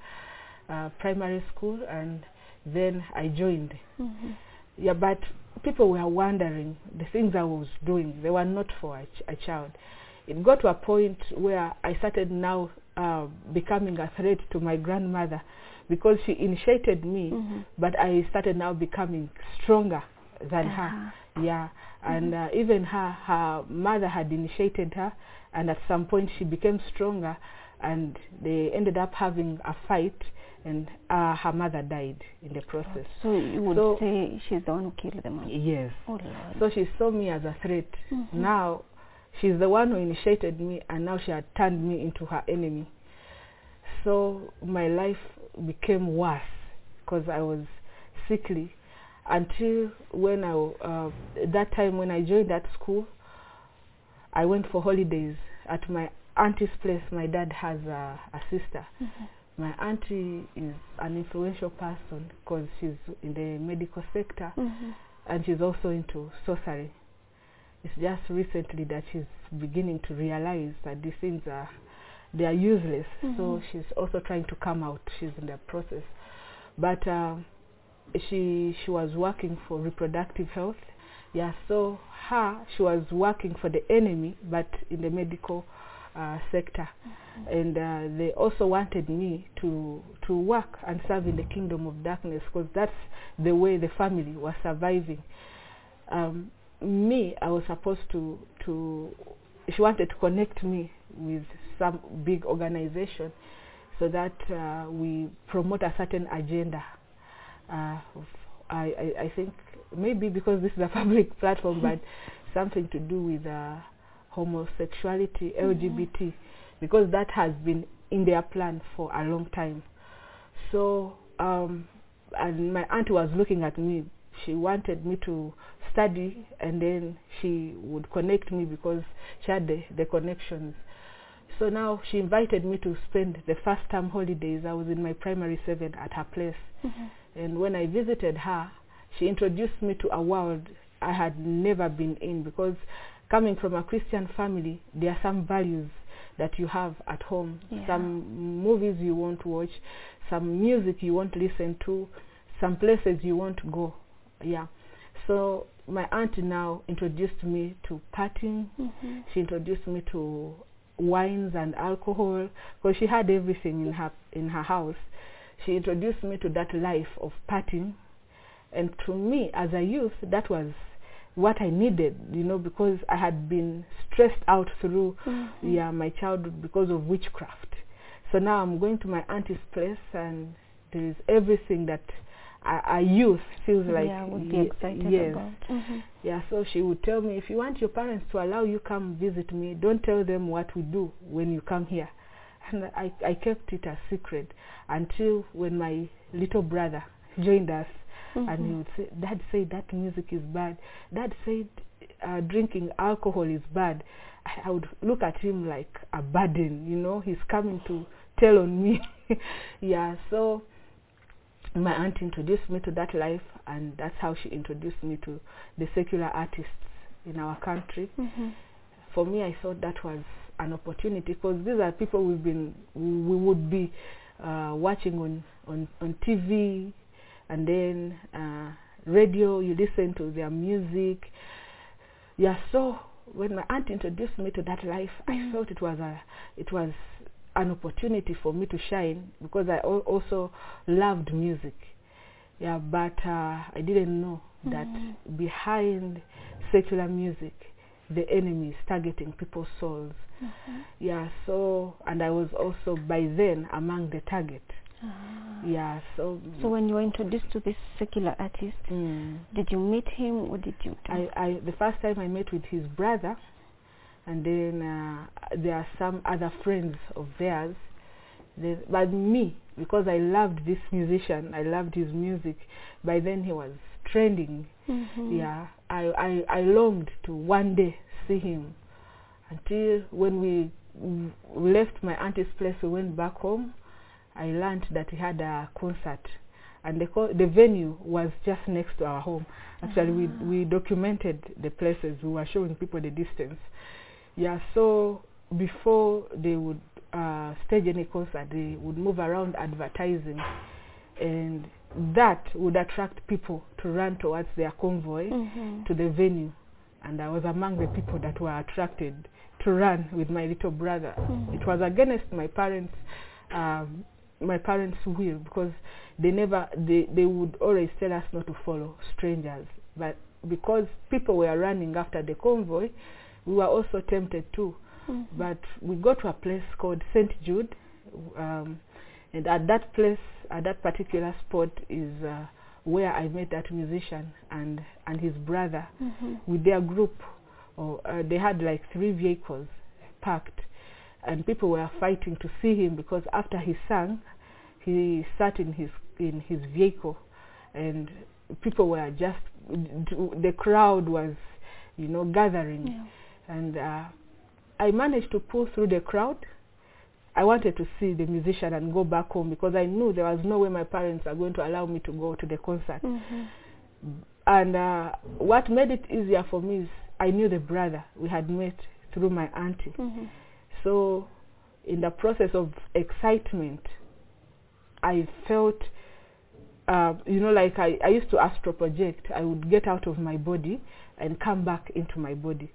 uh, Primary School, and then I joined. Mhm. Yeah, but people were wondering the things I was doing. They were not for a, ch- a child. It got to a point where I started now uh, becoming a threat to my grandmother because she initiated me, Mhm. but I started now becoming stronger than her. Uh-huh. Yeah, and uh, even her, her mother had initiated her, and at some point she became stronger, and they ended up having a fight, and uh, her mother died in the process. So you would So- say she's the one who killed the man. Yes. Oh. So she saw me as a threat. Mhm. Now she's the one who initiated me, and now she had turned me into her enemy. So my life became worse because I was sickly until when I uh, that time when I joined that school, I went for holidays at my auntie's place. My dad has a, a sister. Mhm. My auntie is an influential person because she's in the medical sector Mhm. and she's also into sorcery. It's just recently that she's beginning to realize that these things are they are useless. So Mhm. she's also trying to come out. She's in the process, but uh, she she was working for reproductive health. Yeah, so her she was working for the enemy, but in the medical uh, sector, and uh, they also wanted me to to work and serve in the kingdom of darkness because that's the way the family was surviving. Um, me, I was supposed to to. She wanted to connect me with some big organization so that uh, we promote a certain agenda. Uh, I, I, I think maybe because this is a public platform, but something to do with uh, homosexuality, LGBT, because that has been in their plan for a long time. So, um, and my aunt was looking at me. She wanted me to study, and then she would connect me because she had the, the connections. So now she invited me to spend the first term holidays. I was in my primary seven at her place. And when I visited her, she introduced me to a world I had never been in because coming from a Christian family, there are some values that you have at home, Yeah. some movies you want to watch, some music you want to listen to, some places you want to go. Yeah. So my aunt now introduced me to partying. Mhm. She introduced me to wines and alcohol because she had everything in her in her house. She introduced me to that life of partying, and to me as a youth, that was what I needed, you know, because I had been stressed out through Mhm. yeah my childhood because of witchcraft. So now I'm going to my auntie's place, and there is everything that a youth feels like yeah, would be excited yes. about. Mhm. Yeah, so she would tell me, if you want your parents to allow you come visit me, don't tell them what we do when you come here. And I, I kept it a secret until when my little brother joined us and he would say, Dad said that music is bad. Dad said uh, drinking alcohol is bad. I, I would look at him like a burden, you know, he's coming to tell on me. yeah, so my aunt introduced me to that life and that's how she introduced me to the secular artists in our country Mhm. for me i thought that was an opportunity because these are people we've been we would be uh, watching on, on on tv and then uh, radio you listen to their music yeah so when my aunt introduced me to that life i Mhm. felt it was a it was an opportunity for me to shine because i al- also loved music yeah but uh, i didn't know that Mhm. behind secular music the enemy is targeting people's souls Mhm. yeah so and i was also by then among the target Ah. yeah so So when you were introduced to this secular artist, mm, did you meet him? or did you? I, I the first time I met with his brother, and then uh, there are some other friends of theirs. There's, but me, because I loved this musician, I loved his music. By then he was trending. Mhm. Yeah, I, I I longed to one day see him. Until when we left my auntie's place, we went back home. I learned that he had a concert, and the co- the venue was just next to our home. Actually, we we documented the places. We were showing people the distance. Yeah, so before they would uh, stage any concert, they would move around advertising, and that would attract people to run towards their convoy Mhm. to the venue. And I was among the people that were attracted to run with my little brother. Mhm. It was against my parents, um, my parents' will because they never they they would always tell us not to follow strangers. But because people were running after the convoy, we were also tempted too. Mhm. But we got to a place called St. Jude, um, and at that place, at that particular spot, is uh, where I met that musician and and his brother Mhm. with their group. Or uh, they had like three vehicles parked, and people were fighting to see him because after he sang, he sat in his in his vehicle, and people were just the crowd was, you know, gathering Yeah. and uh, I managed to pull through the crowd. I wanted to see the musician and go back home because I knew there was no way my parents are going to allow me to go to the concert. Mhm. And uh, what made it easier for me is I knew the brother we had met through my auntie. Mhm. So, in the process of excitement, I felt, uh, you know, like I, I used to astral project. I would get out of my body and come back into my body.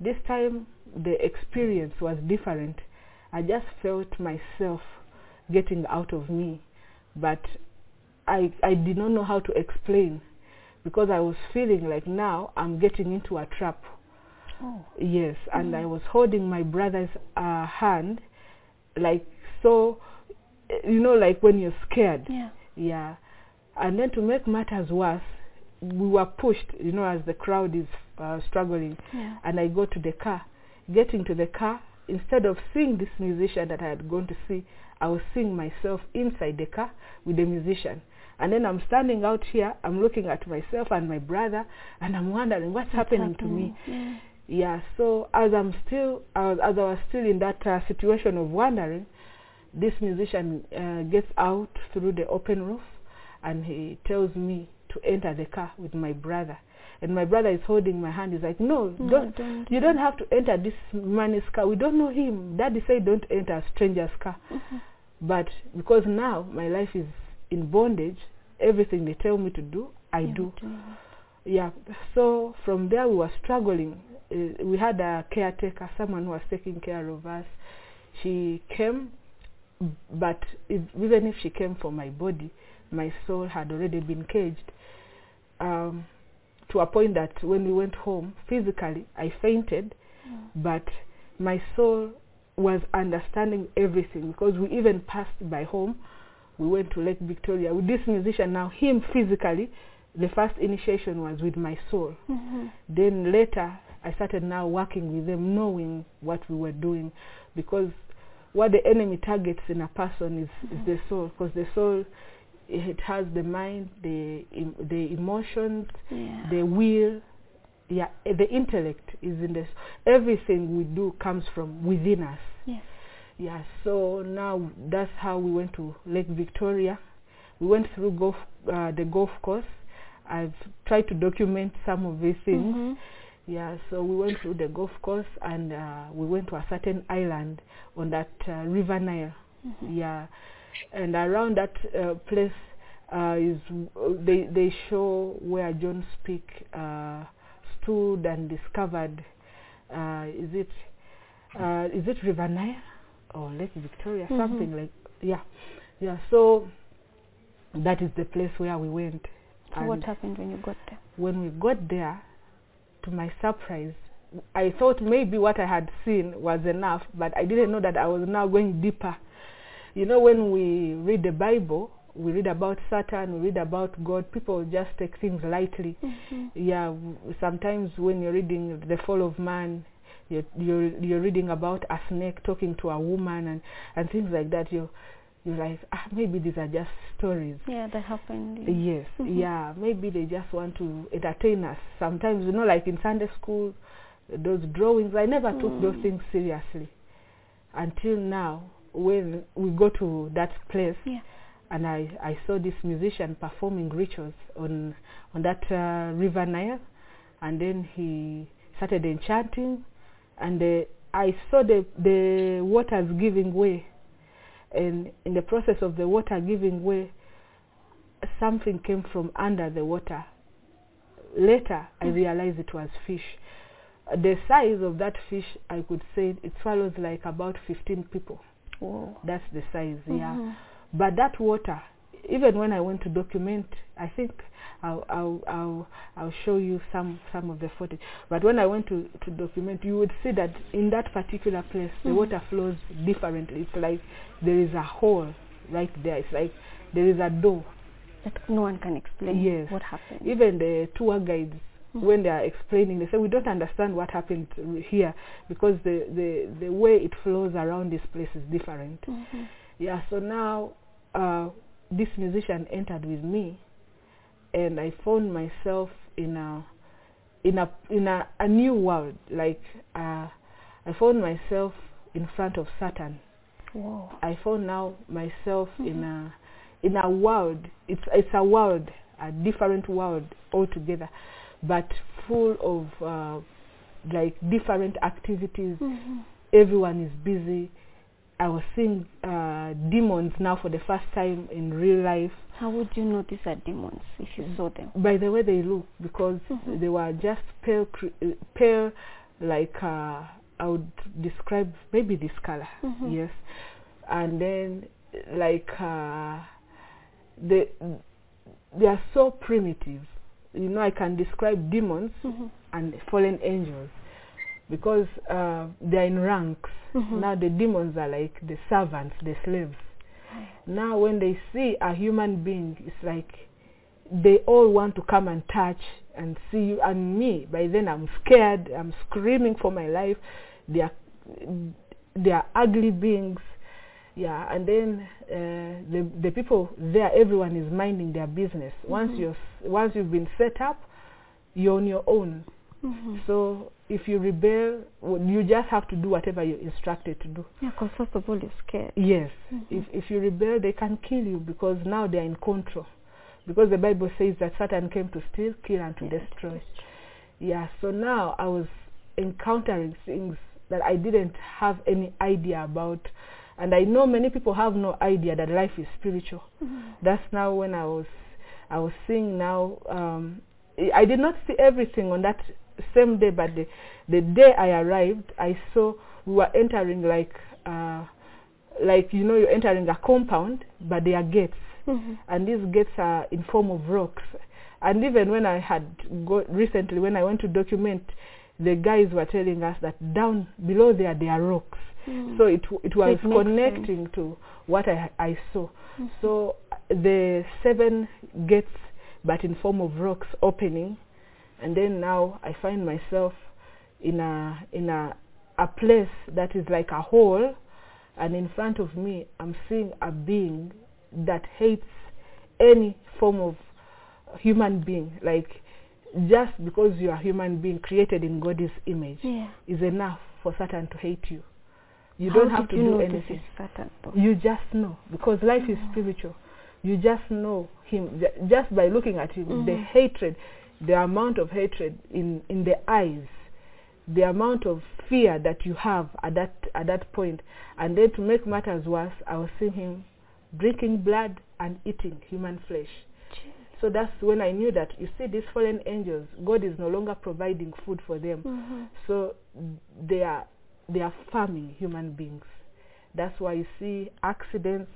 This time, the experience was different. I just felt myself getting out of me, but I, I did not know how to explain because I was feeling like now I'm getting into a trap. Oh. Yes, and I was holding my brother's uh, hand, like so, you know, like when you're scared. Yeah. Yeah. And then to make matters worse, we were pushed, you know, as the crowd is uh, struggling. Yeah. And I go to the car. Getting to the car, instead of seeing this musician that I had gone to see, I was seeing myself inside the car with the musician. And then I'm standing out here, I'm looking at myself and my brother, and I'm wondering what's, happening, to me. Yeah. Yeah, so as I'm still, as, as I was still in that uh, situation of wondering, this musician uh, gets out through the open roof and he tells me to enter the car with my brother. And my brother is holding my hand. He's like, no, No, don't, don't. you don't have to enter this man's car. We don't know him. Daddy said don't enter a stranger's car. Mhm. But because now my life is in bondage, everything they tell me to do, I do. do. Yeah. So from there we were struggling. Uh, we had a caretaker, someone who was taking care of us. She came, but if, even if she came for my body, my soul had already been caged. Um, to a point that when we went home, physically I fainted, but my soul was understanding everything because we even passed by home. We went to Lake Victoria with this musician. Now him physically, the first initiation was with my soul. Mhm. Then later, I started now working with them, knowing what we were doing, because what the enemy targets in a person is, is the soul, because the soul it has the mind, the the emotions, Yeah. the will, yeah, the intellect is in this. Everything we do comes from within us. Yes. Yeah, so now that's how we went to Lake Victoria. We went through golf, uh, the golf course. I've tried to document some of these things. Mhm. Yeah, so we went through the golf course and uh, we went to a certain island on that uh, River Nile. Mhm. Yeah, and around that uh, place uh, is they they show where John Speke uh, stood and discovered. Uh, is it uh, is it River Nile or Lake Victoria? Mhm. Something like yeah, yeah. So that is the place where we went. So And what happened when you got there? when we got there, to my surprise, I thought maybe what I had seen was enough, but I didn't know that I was now going deeper. You know, when we read the Bible, we read about Satan, we read about God, people just take things lightly. Mhm. Yeah, w- sometimes when you're reading the fall of man, you're, you're, you're reading about a snake talking to a woman and, and things like that. You're, you're like, ah, maybe these are just stories. Yeah, that happened. Yes, Mhm. yeah. Maybe they just want to entertain us. Sometimes, you know, like in Sunday school, those drawings, I never took those Mm. things seriously until now when we go to that place Yeah. and I, I saw this musician performing rituals on on that uh, river Nile and then he started enchanting and the, I saw the the waters giving way and in the process of the water giving way something came from under the water. Later I realized it was fish. The size of that fish I could say it swallows like about 15 people. Whoa. that's the size yeah. Mhm. but that water even when I went to document I think I'll, I'll, I'll, I'll show you some, some of the footage but when I went to, to document you would see that in that particular place the Mhm. water flows differently it's like there is a hole right there it's like there is a door That no one can explain Yes. what happened. even the tour guides Mhm. when they are explaining they say we don't understand what happened here because the, the, the way it flows around this place is different Mhm. yeah so now uh, this musician entered with me and i found myself in a in a in a, a new world like uh, i found myself in front of satan Whoa. i found now myself in a in a world it's it's a world a different world altogether but full of uh, like different activities Mhm. everyone is busy. I was seeing uh, demons now for the first time in real life. How would you know these are demons if you saw them? By the way they look, because Mhm. they were just pale, cre- uh, pale, like uh, I would describe maybe this color, Mhm. yes, and then like uh, they they are so primitive. You know, I can describe demons Mhm. and fallen angels. Because uh, they're in ranks. Mhm. Now the demons are like the servants, the slaves. Now when they see a human being, it's like they all want to come and touch and see you and me. By then I'm scared. I'm screaming for my life. They are they are ugly beings. Yeah, and then uh, the the people there, everyone is minding their business. Once you're once you've been set up, you're on your own. Mhm. So if you rebel, you just have to do whatever you're instructed to do. Yeah, because first of all, you're scared. Yes. Mhm. If if you rebel, they can kill you because now they are in control. Because the Bible says that Satan came to steal, kill, and to Yeah, destroy. Yeah. So now I was encountering things that I didn't have any idea about, and I know many people have no idea that life is spiritual. That's now when I was I was seeing now. Um, I did not see everything on that same day, but the the day I arrived, I saw we were entering like uh, like you know you're entering a compound, but there are gates, Mhm. and these gates are in form of rocks. And even when I had go recently, when I went to document, the guys were telling us that down below there there are rocks. Mm. So it w- it was it connecting to what I I saw. So uh, the seven gates, but in form of rocks, opening, and then now I find myself in a in a a place that is like a hole, and in front of me I'm seeing a being that hates any form of human being. Like just because you are a human being created in God's image Yeah. is enough for Satan to hate you. You How don't have to do know anything. Satan. You just know because life is spiritual. You just know him Ju- just by looking at him. The Mhm. hatred, the amount of hatred in in the eyes, the amount of fear that you have at that at that point, and then to make matters worse, I was seeing him drinking blood and eating human flesh. So that's when I knew that you see these fallen angels, God is no longer providing food for them. Mhm. So they are they are farming human beings. That's why you see accidents.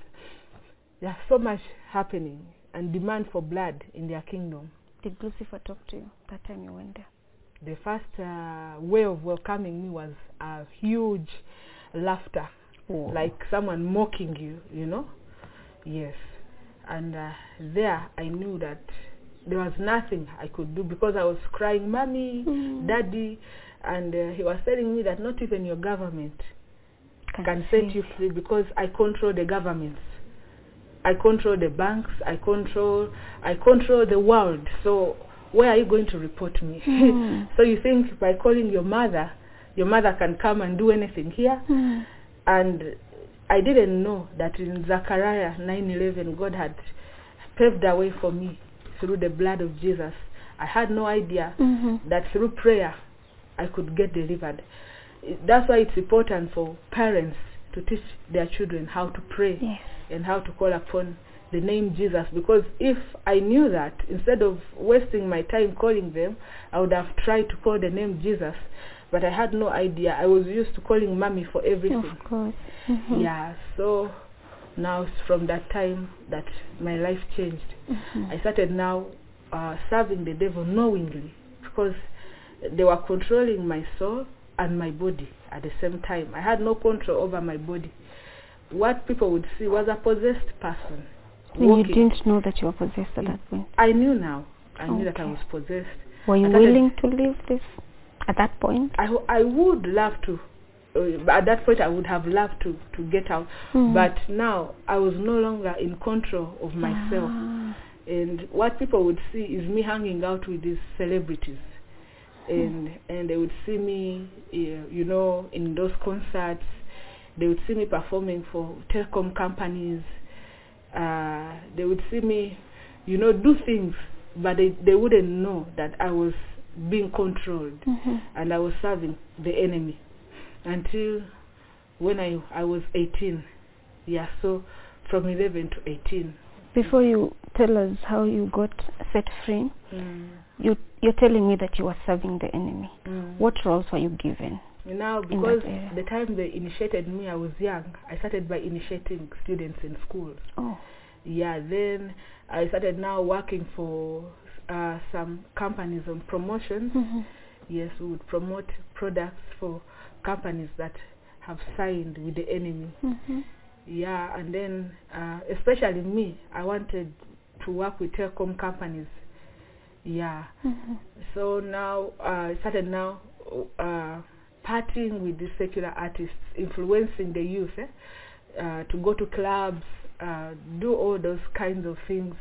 There's so much happening and demand for blood in their kingdom. Did Lucifer talk to you that time you went there? The first uh, way of welcoming me was a huge laughter, like someone mocking you, you know. Yes, and uh, there I knew that there was nothing I could do because I was crying, "Mommy, Mm. Daddy," and uh, he was telling me that not even your government Can, can set you free because I control the governments. I control the banks. I control. I control the world. So where are you going to report me? Hmm. so you think by calling your mother, your mother can come and do anything here? Hmm. And I didn't know that in Zechariah 9:11, God had paved a way for me through the blood of Jesus. I had no idea Mhm. that through prayer I could get delivered. That's why it's important for parents to teach their children how to pray Yes. And how to call upon the name Jesus because if I knew that instead of wasting my time calling them I would have tried to call the name Jesus but I had no idea I was used to calling mommy for everything Of course. Mhm. yeah so now it's from that time that my life changed Mhm. I started now uh, serving the devil knowingly because they were controlling my soul and my body at the same time. I had no control over my body. What people would see was a possessed person. You didn't know that you were possessed at that point. I knew now. I knew that I was possessed. Were you I willing to leave this at that point? I, I would love to. Uh, at that point, I would have loved to, to get out. Mhm. But now, I was no longer in control of myself. Ah. and what people would see is me hanging out with these celebrities and and they would see me uh, you know in those concerts they would see me performing for telecom companies uh they would see me you know do things but they they wouldn't know that i was being controlled Mhm. and i was serving the enemy until when i i was 18 yeah so from 11 to 18 Before you tell us how you got set free, you you're telling me that you were serving the enemy. Mm. What roles were you given? Now, because the time they initiated me, I was young. I started by initiating students in schools. Oh. Yeah, then I started now working for uh, some companies on promotions. Mhm. Yes, we would promote products for companies that have signed with the enemy. Mm-hmm. Yeah, and then uh, especially me, I wanted to work with telecom companies. Yeah. Mm-hmm. So now uh, I started now uh, partying with these secular artists, influencing the youth eh? uh, to go to clubs, uh, do all those kinds of things,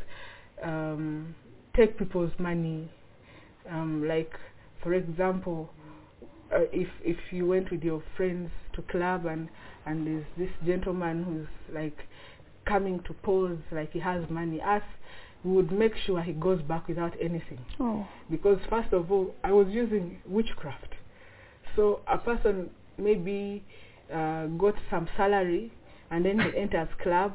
um, take people's money. Um, like, for example, uh, if if you went with your friends to club and and there's this gentleman who's like coming to pose like he has money, us we would make sure he goes back without anything Oh. because first of all I was using witchcraft. So a person maybe uh, got some salary and then he enters club.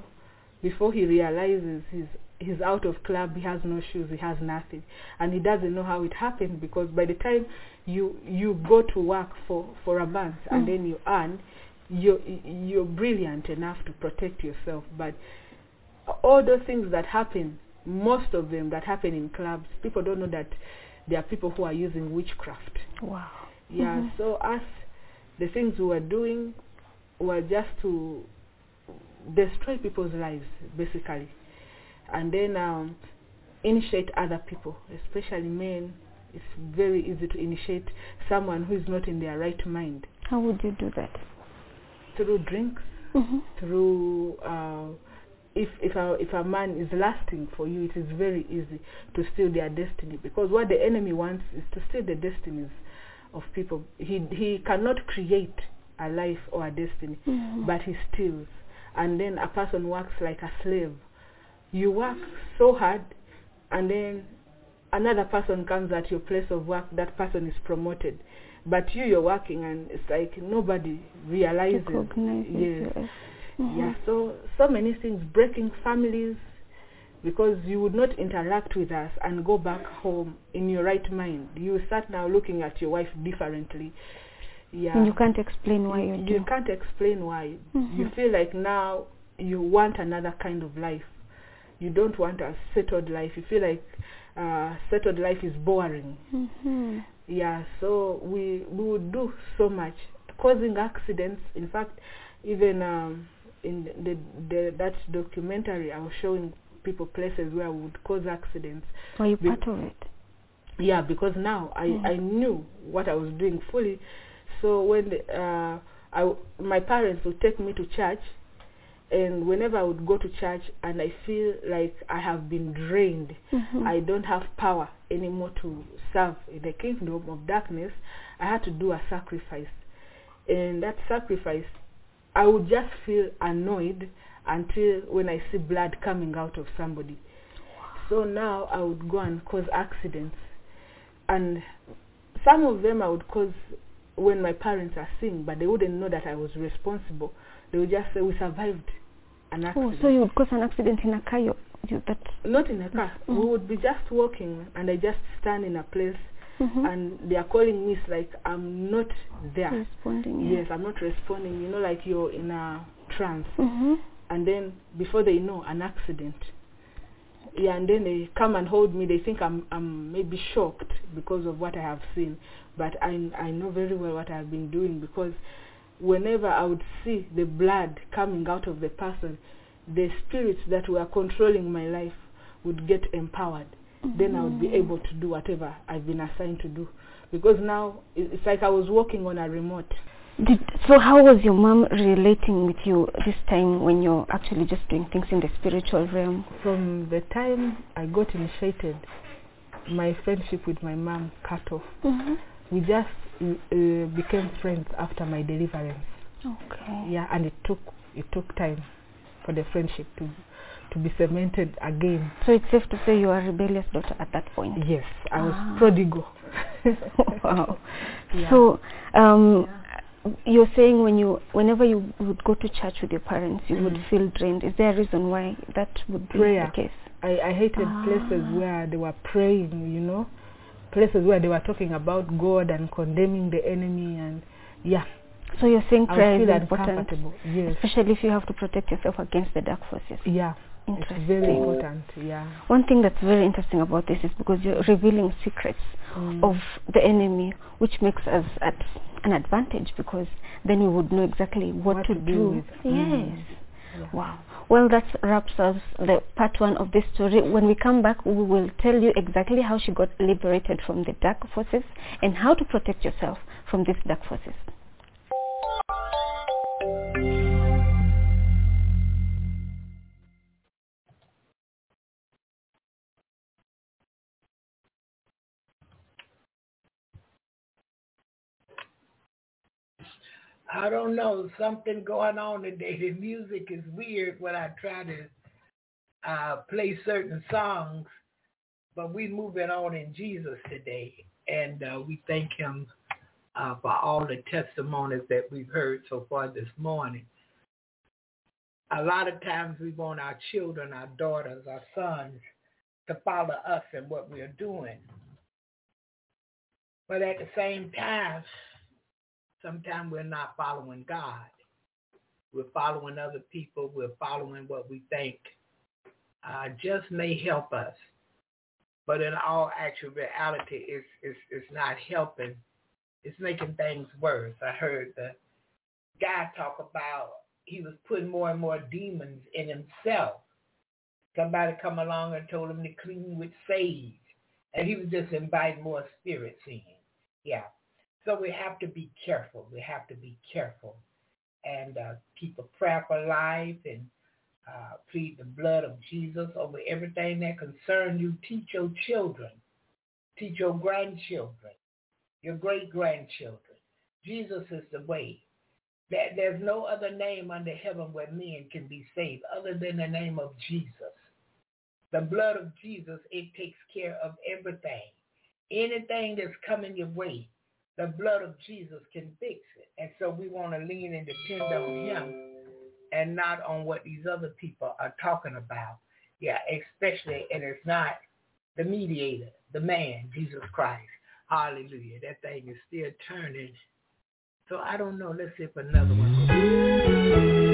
Before he realizes he's he's out of club he has no shoes he has nothing. And he doesn't know how it happened because by the time you you go to work for for a month and then you earn you're you're brilliant enough to protect yourself. But all those things that happen most of them that happen in clubs people don't know that there are people who are using witchcraft. Wow. Yeah Mhm. so us the things we were doing were just to destroy people's lives basically and then um, initiate other people especially men it's very easy to initiate someone who is not in their right mind How would you do that? through drinks Mm-hmm. through uh, if if a if a man is lasting for you, it is very easy to steal their destiny because what the enemy wants is to steal the destinies of people. He he cannot create a life or a destiny, Mhm. but he steals, and then a person works like a slave. You work so hard, and then another person comes at your place of work. That person is promoted, but you you're working, and it's like nobody realizes. Yes. Mhm. Yeah, so so many things breaking families because you would not interact with us and go back home in your right mind. You start now looking at your wife differently. Yeah. And you can't explain why you you, do. you can't explain why. You Mhm. feel like now you want another kind of life. You don't want a settled life. You feel like uh, settled life is boring. Mhm. Yeah, so we we would do so much, causing accidents. In fact, even um, in the, the that documentary, I was showing people places where we would cause accidents. Were you Be- part of it? Yeah, because now I Mm. I knew what I was doing fully. So when the, uh, I my parents would take me to church, and whenever I would go to church and I feel like I have been drained, Mhm. I don't have power anymore to serve in the kingdom of darkness, I had to do a sacrifice. And that sacrifice, I would just feel annoyed until when I see blood coming out of somebody. So now I would go and cause accidents. And some of them I would cause when my parents are seeing, but they wouldn't know that I was responsible. They would just say, we survived an accident. Oh, so you would cause an accident in a car. You, you, that. not in a car. We Mhm. would be just walking, and I just stand in a place, Mhm. and they are calling me. It's like I'm not there. Responding. yeah. Yes, I'm not responding. You know, like you're in a trance, Mhm. And then before they know, an accident. Yeah, and then they come and hold me. They think I'm I'm maybe shocked because of what I have seen, but I I know very well what I have been doing because whenever I would see the blood coming out of the person, the spirits that were controlling my life would get empowered. Then I would be able to do whatever I've been assigned to do. Because now it's like I was working on a remote. Did, so how was your mom relating with you this time when you're actually just doing things in the spiritual realm? From the time I got initiated, my friendship with my mom cut off. Mm-hmm. We just uh, became friends after my deliverance. Okay. Yeah, and it took it took time for the friendship to to be cemented again. So it's safe to say you are a rebellious daughter at that point. Yes, I was Ah. prodigal. wow. Yeah. So um, you're saying when you whenever you would go to church with your parents, you would Mm. feel drained. Is there a reason why that would be Prayer. the case? I, I hated places Ah. where they were praying, you know, places where they were talking about God and condemning the enemy, and yeah, So you're saying prayer would is important. Yes, especially if you have to protect yourself against the dark forces. yeah. Interesting. very important. Yeah. One thing that's very interesting about this is because you're revealing secrets Mm. of the enemy, which makes us at an advantage because then we would know exactly what, What to, to do. Yes. Mm. Yeah. Wow. Well, that wraps us the part one of this story. When we come back, we will tell you exactly how she got liberated from the dark forces and how to protect yourself from these dark forces. I don't know, something going on today. The music is weird when I try to uh, play certain songs, but we moving on in Jesus today, and uh, we thank Him uh, for all the testimonies that we've heard so far this morning. A lot of times we want our children, our daughters, our sons to follow us in what we're doing. But at the same time, sometimes we're not following God. We're following other people. We're following what we think uh, just may help us. But in all actual reality, it's, it's, it's not helping. It's making things worse. I heard the guy talk about he was putting more and more demons in himself. Somebody come along and told him to clean with sage. And he was just inviting more spirits in. Yeah. So we have to be careful. We have to be careful and uh, keep a prayerful life and uh, plead the blood of Jesus over everything that concerns you. Teach your children. Teach your grandchildren, your great-grandchildren. Jesus is the way. That there's no other name under heaven where men can be saved other than the name of Jesus. The blood of Jesus, it takes care of everything. Anything that's coming your way, the blood of Jesus can fix it. And so we want to lean and depend on him and not on what these other people are talking about. Yeah, especially, and it's not the mediator, the man, Jesus Christ. Hallelujah. That thing is still turning. So I don't know. Let's see if another one.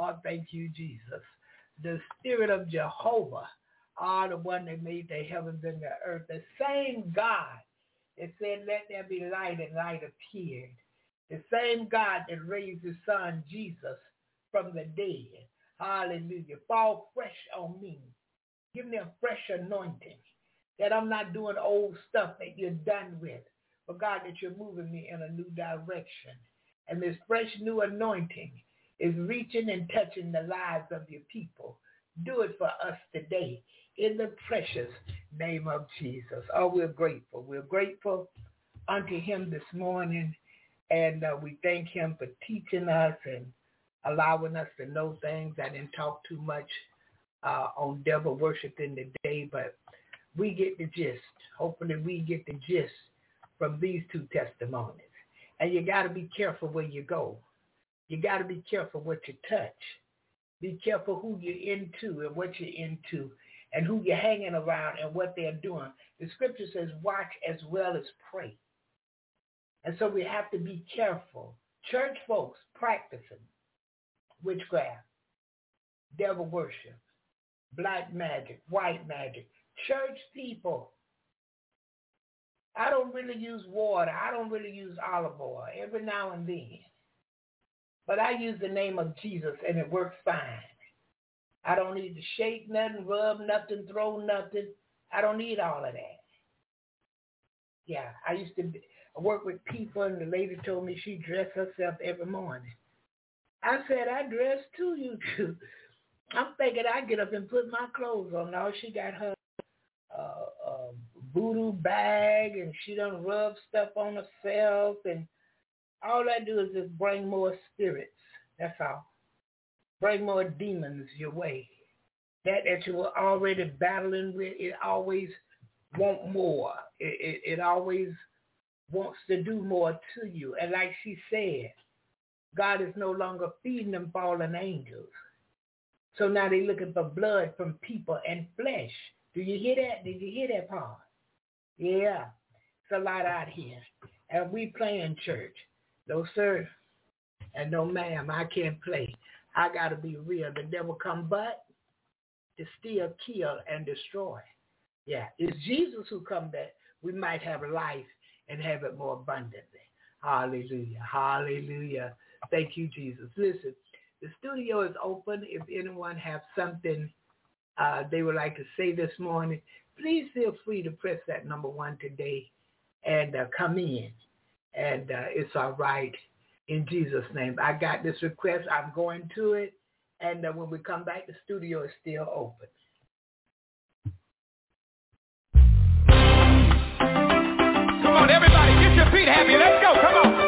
Oh, thank you, Jesus. The Spirit of Jehovah. Ah, the one that made the heavens and the earth. The same God that said, let there be light, and light appeared. The same God that raised his son Jesus from the dead. Hallelujah. Fall fresh on me. Give me a fresh anointing that I'm not doing old stuff that you're done with. But God, that you're moving me in a new direction. And this fresh new anointing is reaching and touching the lives of your people. Do it for us today in the precious name of Jesus. Oh, we're grateful. We're grateful unto him this morning. And uh, we thank him for teaching us and allowing us to know things. I didn't talk too much uh, on devil worship in the day, but we get the gist. Hopefully we get the gist from these two testimonies. And you got to be careful where you go. You got to be careful what you touch. Be careful who you're into and what you're into and who you're hanging around and what they're doing. The scripture says watch as well as pray. And so we have to be careful. Church folks practicing witchcraft, devil worship, black magic, white magic. Church people I don't really use water. I don't really use olive oil every now and then. But I use the name of Jesus and it works fine. I don't need to shake nothing, rub nothing, throw nothing. I don't need all of that. Yeah, I used to work with people and the lady told me she dressed herself every morning. I said, I dress too, you two. I'm thinking I get up and put my clothes on. Now she got her uh, uh, voodoo bag and she done rub stuff on herself and all I do is just bring more spirits. That's all. Bring more demons your way. That that you were already battling with, it always want more. It, it, it always wants to do more to you. And like she said, God is no longer feeding them fallen angels. So now they're looking for blood from people and flesh. Do you hear that? Did you hear that part? Yeah. It's a lot out here. And we playing church. No, sir. And no, ma'am, I can't play. I got to be real. The devil come but to steal, kill, and destroy. Yeah. It's Jesus who come that we might have life and have it more abundantly. Hallelujah. Hallelujah. Thank you, Jesus. Listen, the studio is open. If anyone have something uh, they would like to say this morning, please feel free to press that number one today and uh, come in. And uh, it's all right in Jesus' name. I got this request. I'm going to it. And uh, when we come back, the studio is still open. Come on, everybody, get your feet happy. Let's go. Come on.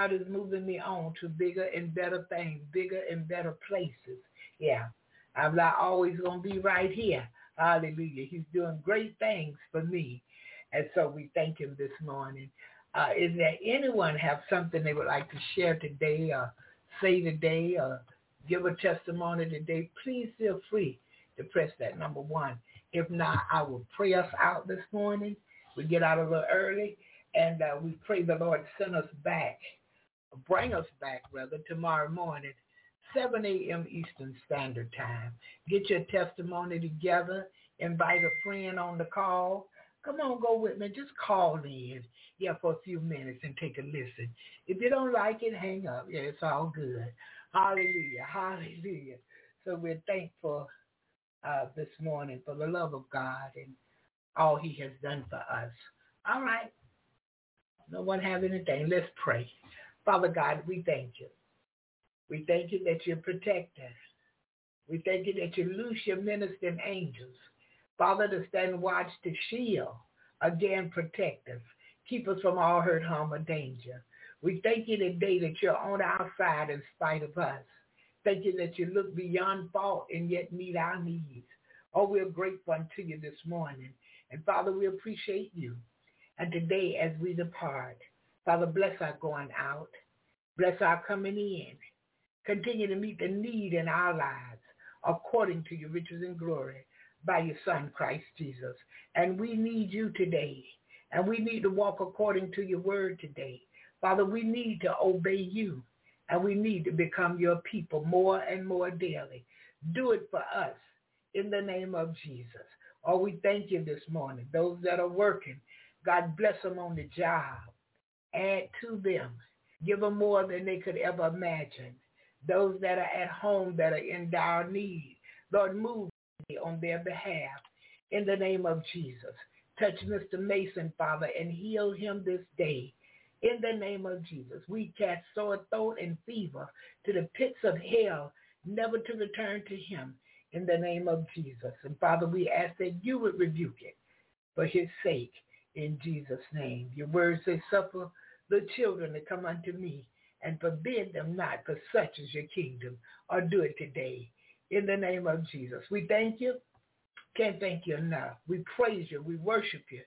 God is moving me on to bigger and better things, bigger and better places. Yeah, I'm not always going to be right here. Hallelujah. He's doing great things for me. And so we thank him this morning. Uh, is there anyone have something they would like to share today or say today or give a testimony today? Please feel free to press that number one. If not, I will pray us out this morning. We get out a little early and uh, we pray the Lord send us back, bring us back rather tomorrow morning 7 a.m. Eastern Standard Time. Get your testimony together. Invite a friend on the call. Come on, go with me. Just call in, yeah, for a few minutes and take a listen. If you don't like it, hang up. Yeah, it's all good. Hallelujah, hallelujah. So we're thankful uh, this morning for the love of God and all he has done for us. All right. No one have anything. Let's pray. Father God, we thank you. We thank you that you protect us. We thank you that you loose your ministering angels. Father, to stand watch to shield. Again, protect us. Keep us from all hurt, harm, or danger. We thank you today that you're on our side in spite of us. Thank you that you look beyond fault and yet meet our needs. Oh, we're grateful unto you this morning. And Father, we appreciate you. And today as we depart, Father, bless our going out. Bless our coming in. Continue to meet the need in our lives according to your riches and glory by your son, Christ Jesus. And we need you today. And we need to walk according to your word today. Father, we need to obey you. And we need to become your people more and more daily. Do it for us in the name of Jesus. Oh, we thank you this morning. Those that are working, God bless them on the job. Add to them. Give them more than they could ever imagine. Those that are at home that are in dire need, Lord, move on their behalf in the name of Jesus. Touch Mr. Mason, Father, and heal him this day. In the name of Jesus, we cast sore throat and fever to the pits of hell, never to return to him in the name of Jesus. And Father, we ask that you would rebuke it for his sake in Jesus' name. Your word says, suffer the children to come unto me and forbid them not, for such is your kingdom, or do it today in the name of Jesus. We thank you. Can't thank you enough. We praise you. We worship you,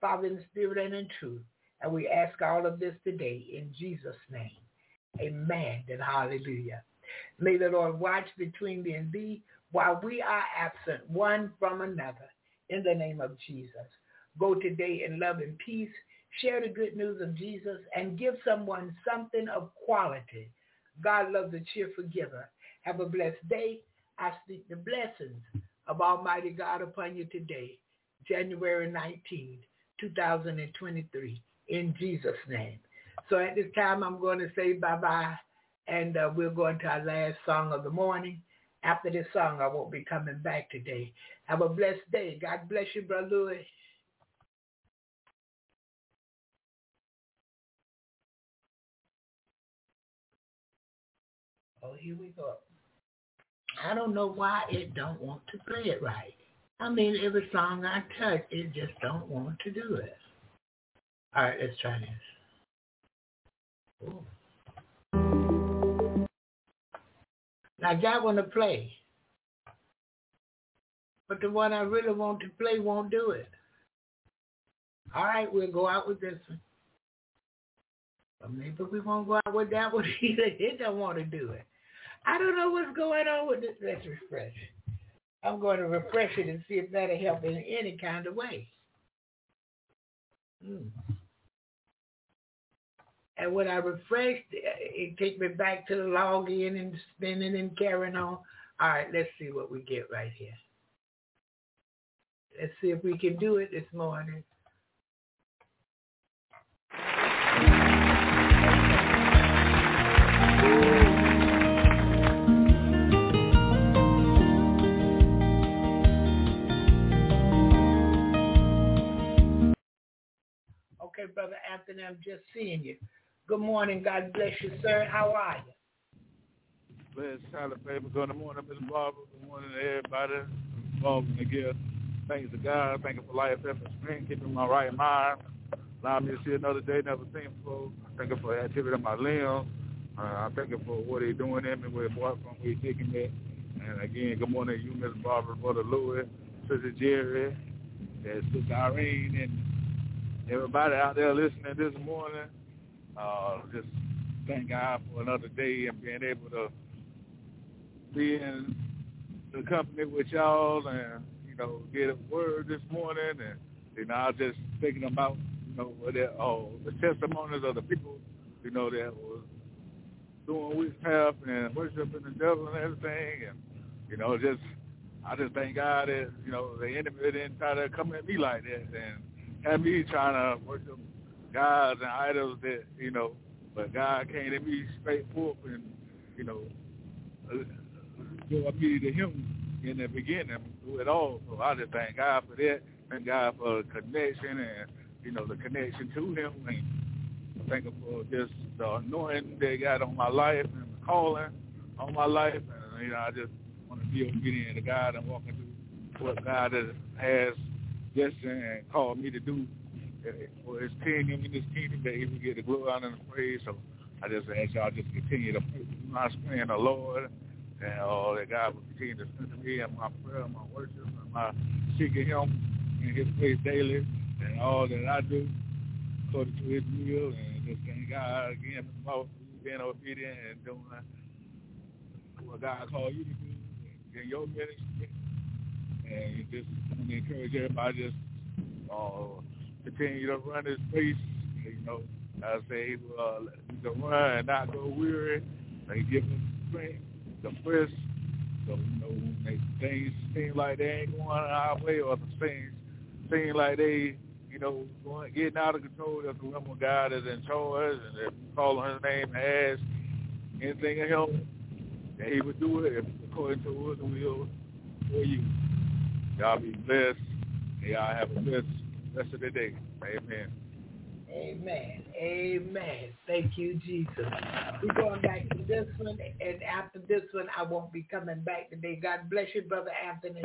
Father, in spirit and in truth. And we ask all of this today in Jesus' name. Amen and hallelujah. May the Lord watch between me and thee while we are absent one from another in the name of Jesus. Go today in love and peace. Share the good news of Jesus and give someone something of quality. God loves a cheerful giver. Have a blessed day. I speak the blessings of Almighty God upon you today, January 19, 2023, in Jesus' name. So at this time, I'm going to say bye-bye, and uh, we'll go into our last song of the morning. After this song, I won't be coming back today. Have a blessed day. God bless you, Brother Louis. Oh, here we go. I don't know why it don't want to play it right. I mean, every song I touch, it just don't want to do it. All right, let's try this. Ooh. Now, got one to play. But the one I really want to play won't do it. All right, we'll go out with this one. But maybe we won't go out with that one either. It don't want to do it. I don't know what's going on with this. Let's refresh. I'm going to refresh it and see if that'll help in any kind of way. Hmm. And when I refreshed, it took me back to the login and spinning and carrying on. All right, let's see what we get right here. Let's see if we can do it this morning. Okay, Brother Anthony, I'm just seeing you. Good morning. God bless you, sir. How are you? Bless Tyler Favor. Good morning, Miss Barbara. Good morning to everybody involved in the gift. Thanks to God. Thank you for life, and strength, keeping my right mind. Allow me to see another day never seen before. Thank you for the activity of my limbs. Uh, I thank you for what he's doing in me, where he brought from, where he's taking me. And again, good morning to you, Miss Barbara, Brother Louis, Sister Jerry, and Sister Irene, and everybody out there listening this morning. Uh, just thank God for another day and being able to be in the company with y'all and, you know, get a word this morning. And, you know, I was just thinking about, you know, what oh, the testimonies of the people, you know, that was doing witchcraft and worshiping the devil and everything. And, you know, just, I just thank God that, you know, the enemy didn't try to come at me like that and have me trying to worship gods and idols that, you know, but God came to me straight forth and, you know, uh, uh, brought me to him in the beginning through it all. So I just thank God for that. Thank God for the connection and, you know, the connection to him. And thank him for just the anointing that got on my life and the calling on my life. And, you know, I just want to be obedient to God and walk into what God has destined and called me to do for his kingdom in his kingdom that he will get the glory honor and the praise. So I just ask y'all just continue to my strength the Lord and all that God will continue to strengthen me and my prayer, my worship, and my seeking him in his face daily and all that I do according to his will and just thank God again for being obedient and doing what God called you to do in your ministry. And just encourage everybody just uh, continue to run this race. You know, I say uh, to run and not go weary. They give us strength, the first. So you know, when things seem like they ain't going our way, or the things seem like they, you know, going getting out of control. That's remember God is in charge, and if you call His name and ask anything of Him, that He would do it according to His will for you. Y'all be blessed. Y'all have a blessed rest of the day. Amen. Amen. Amen. Thank you, Jesus. We're going back to this one, and after this one, I won't be coming back today. God bless you, Brother Anthony.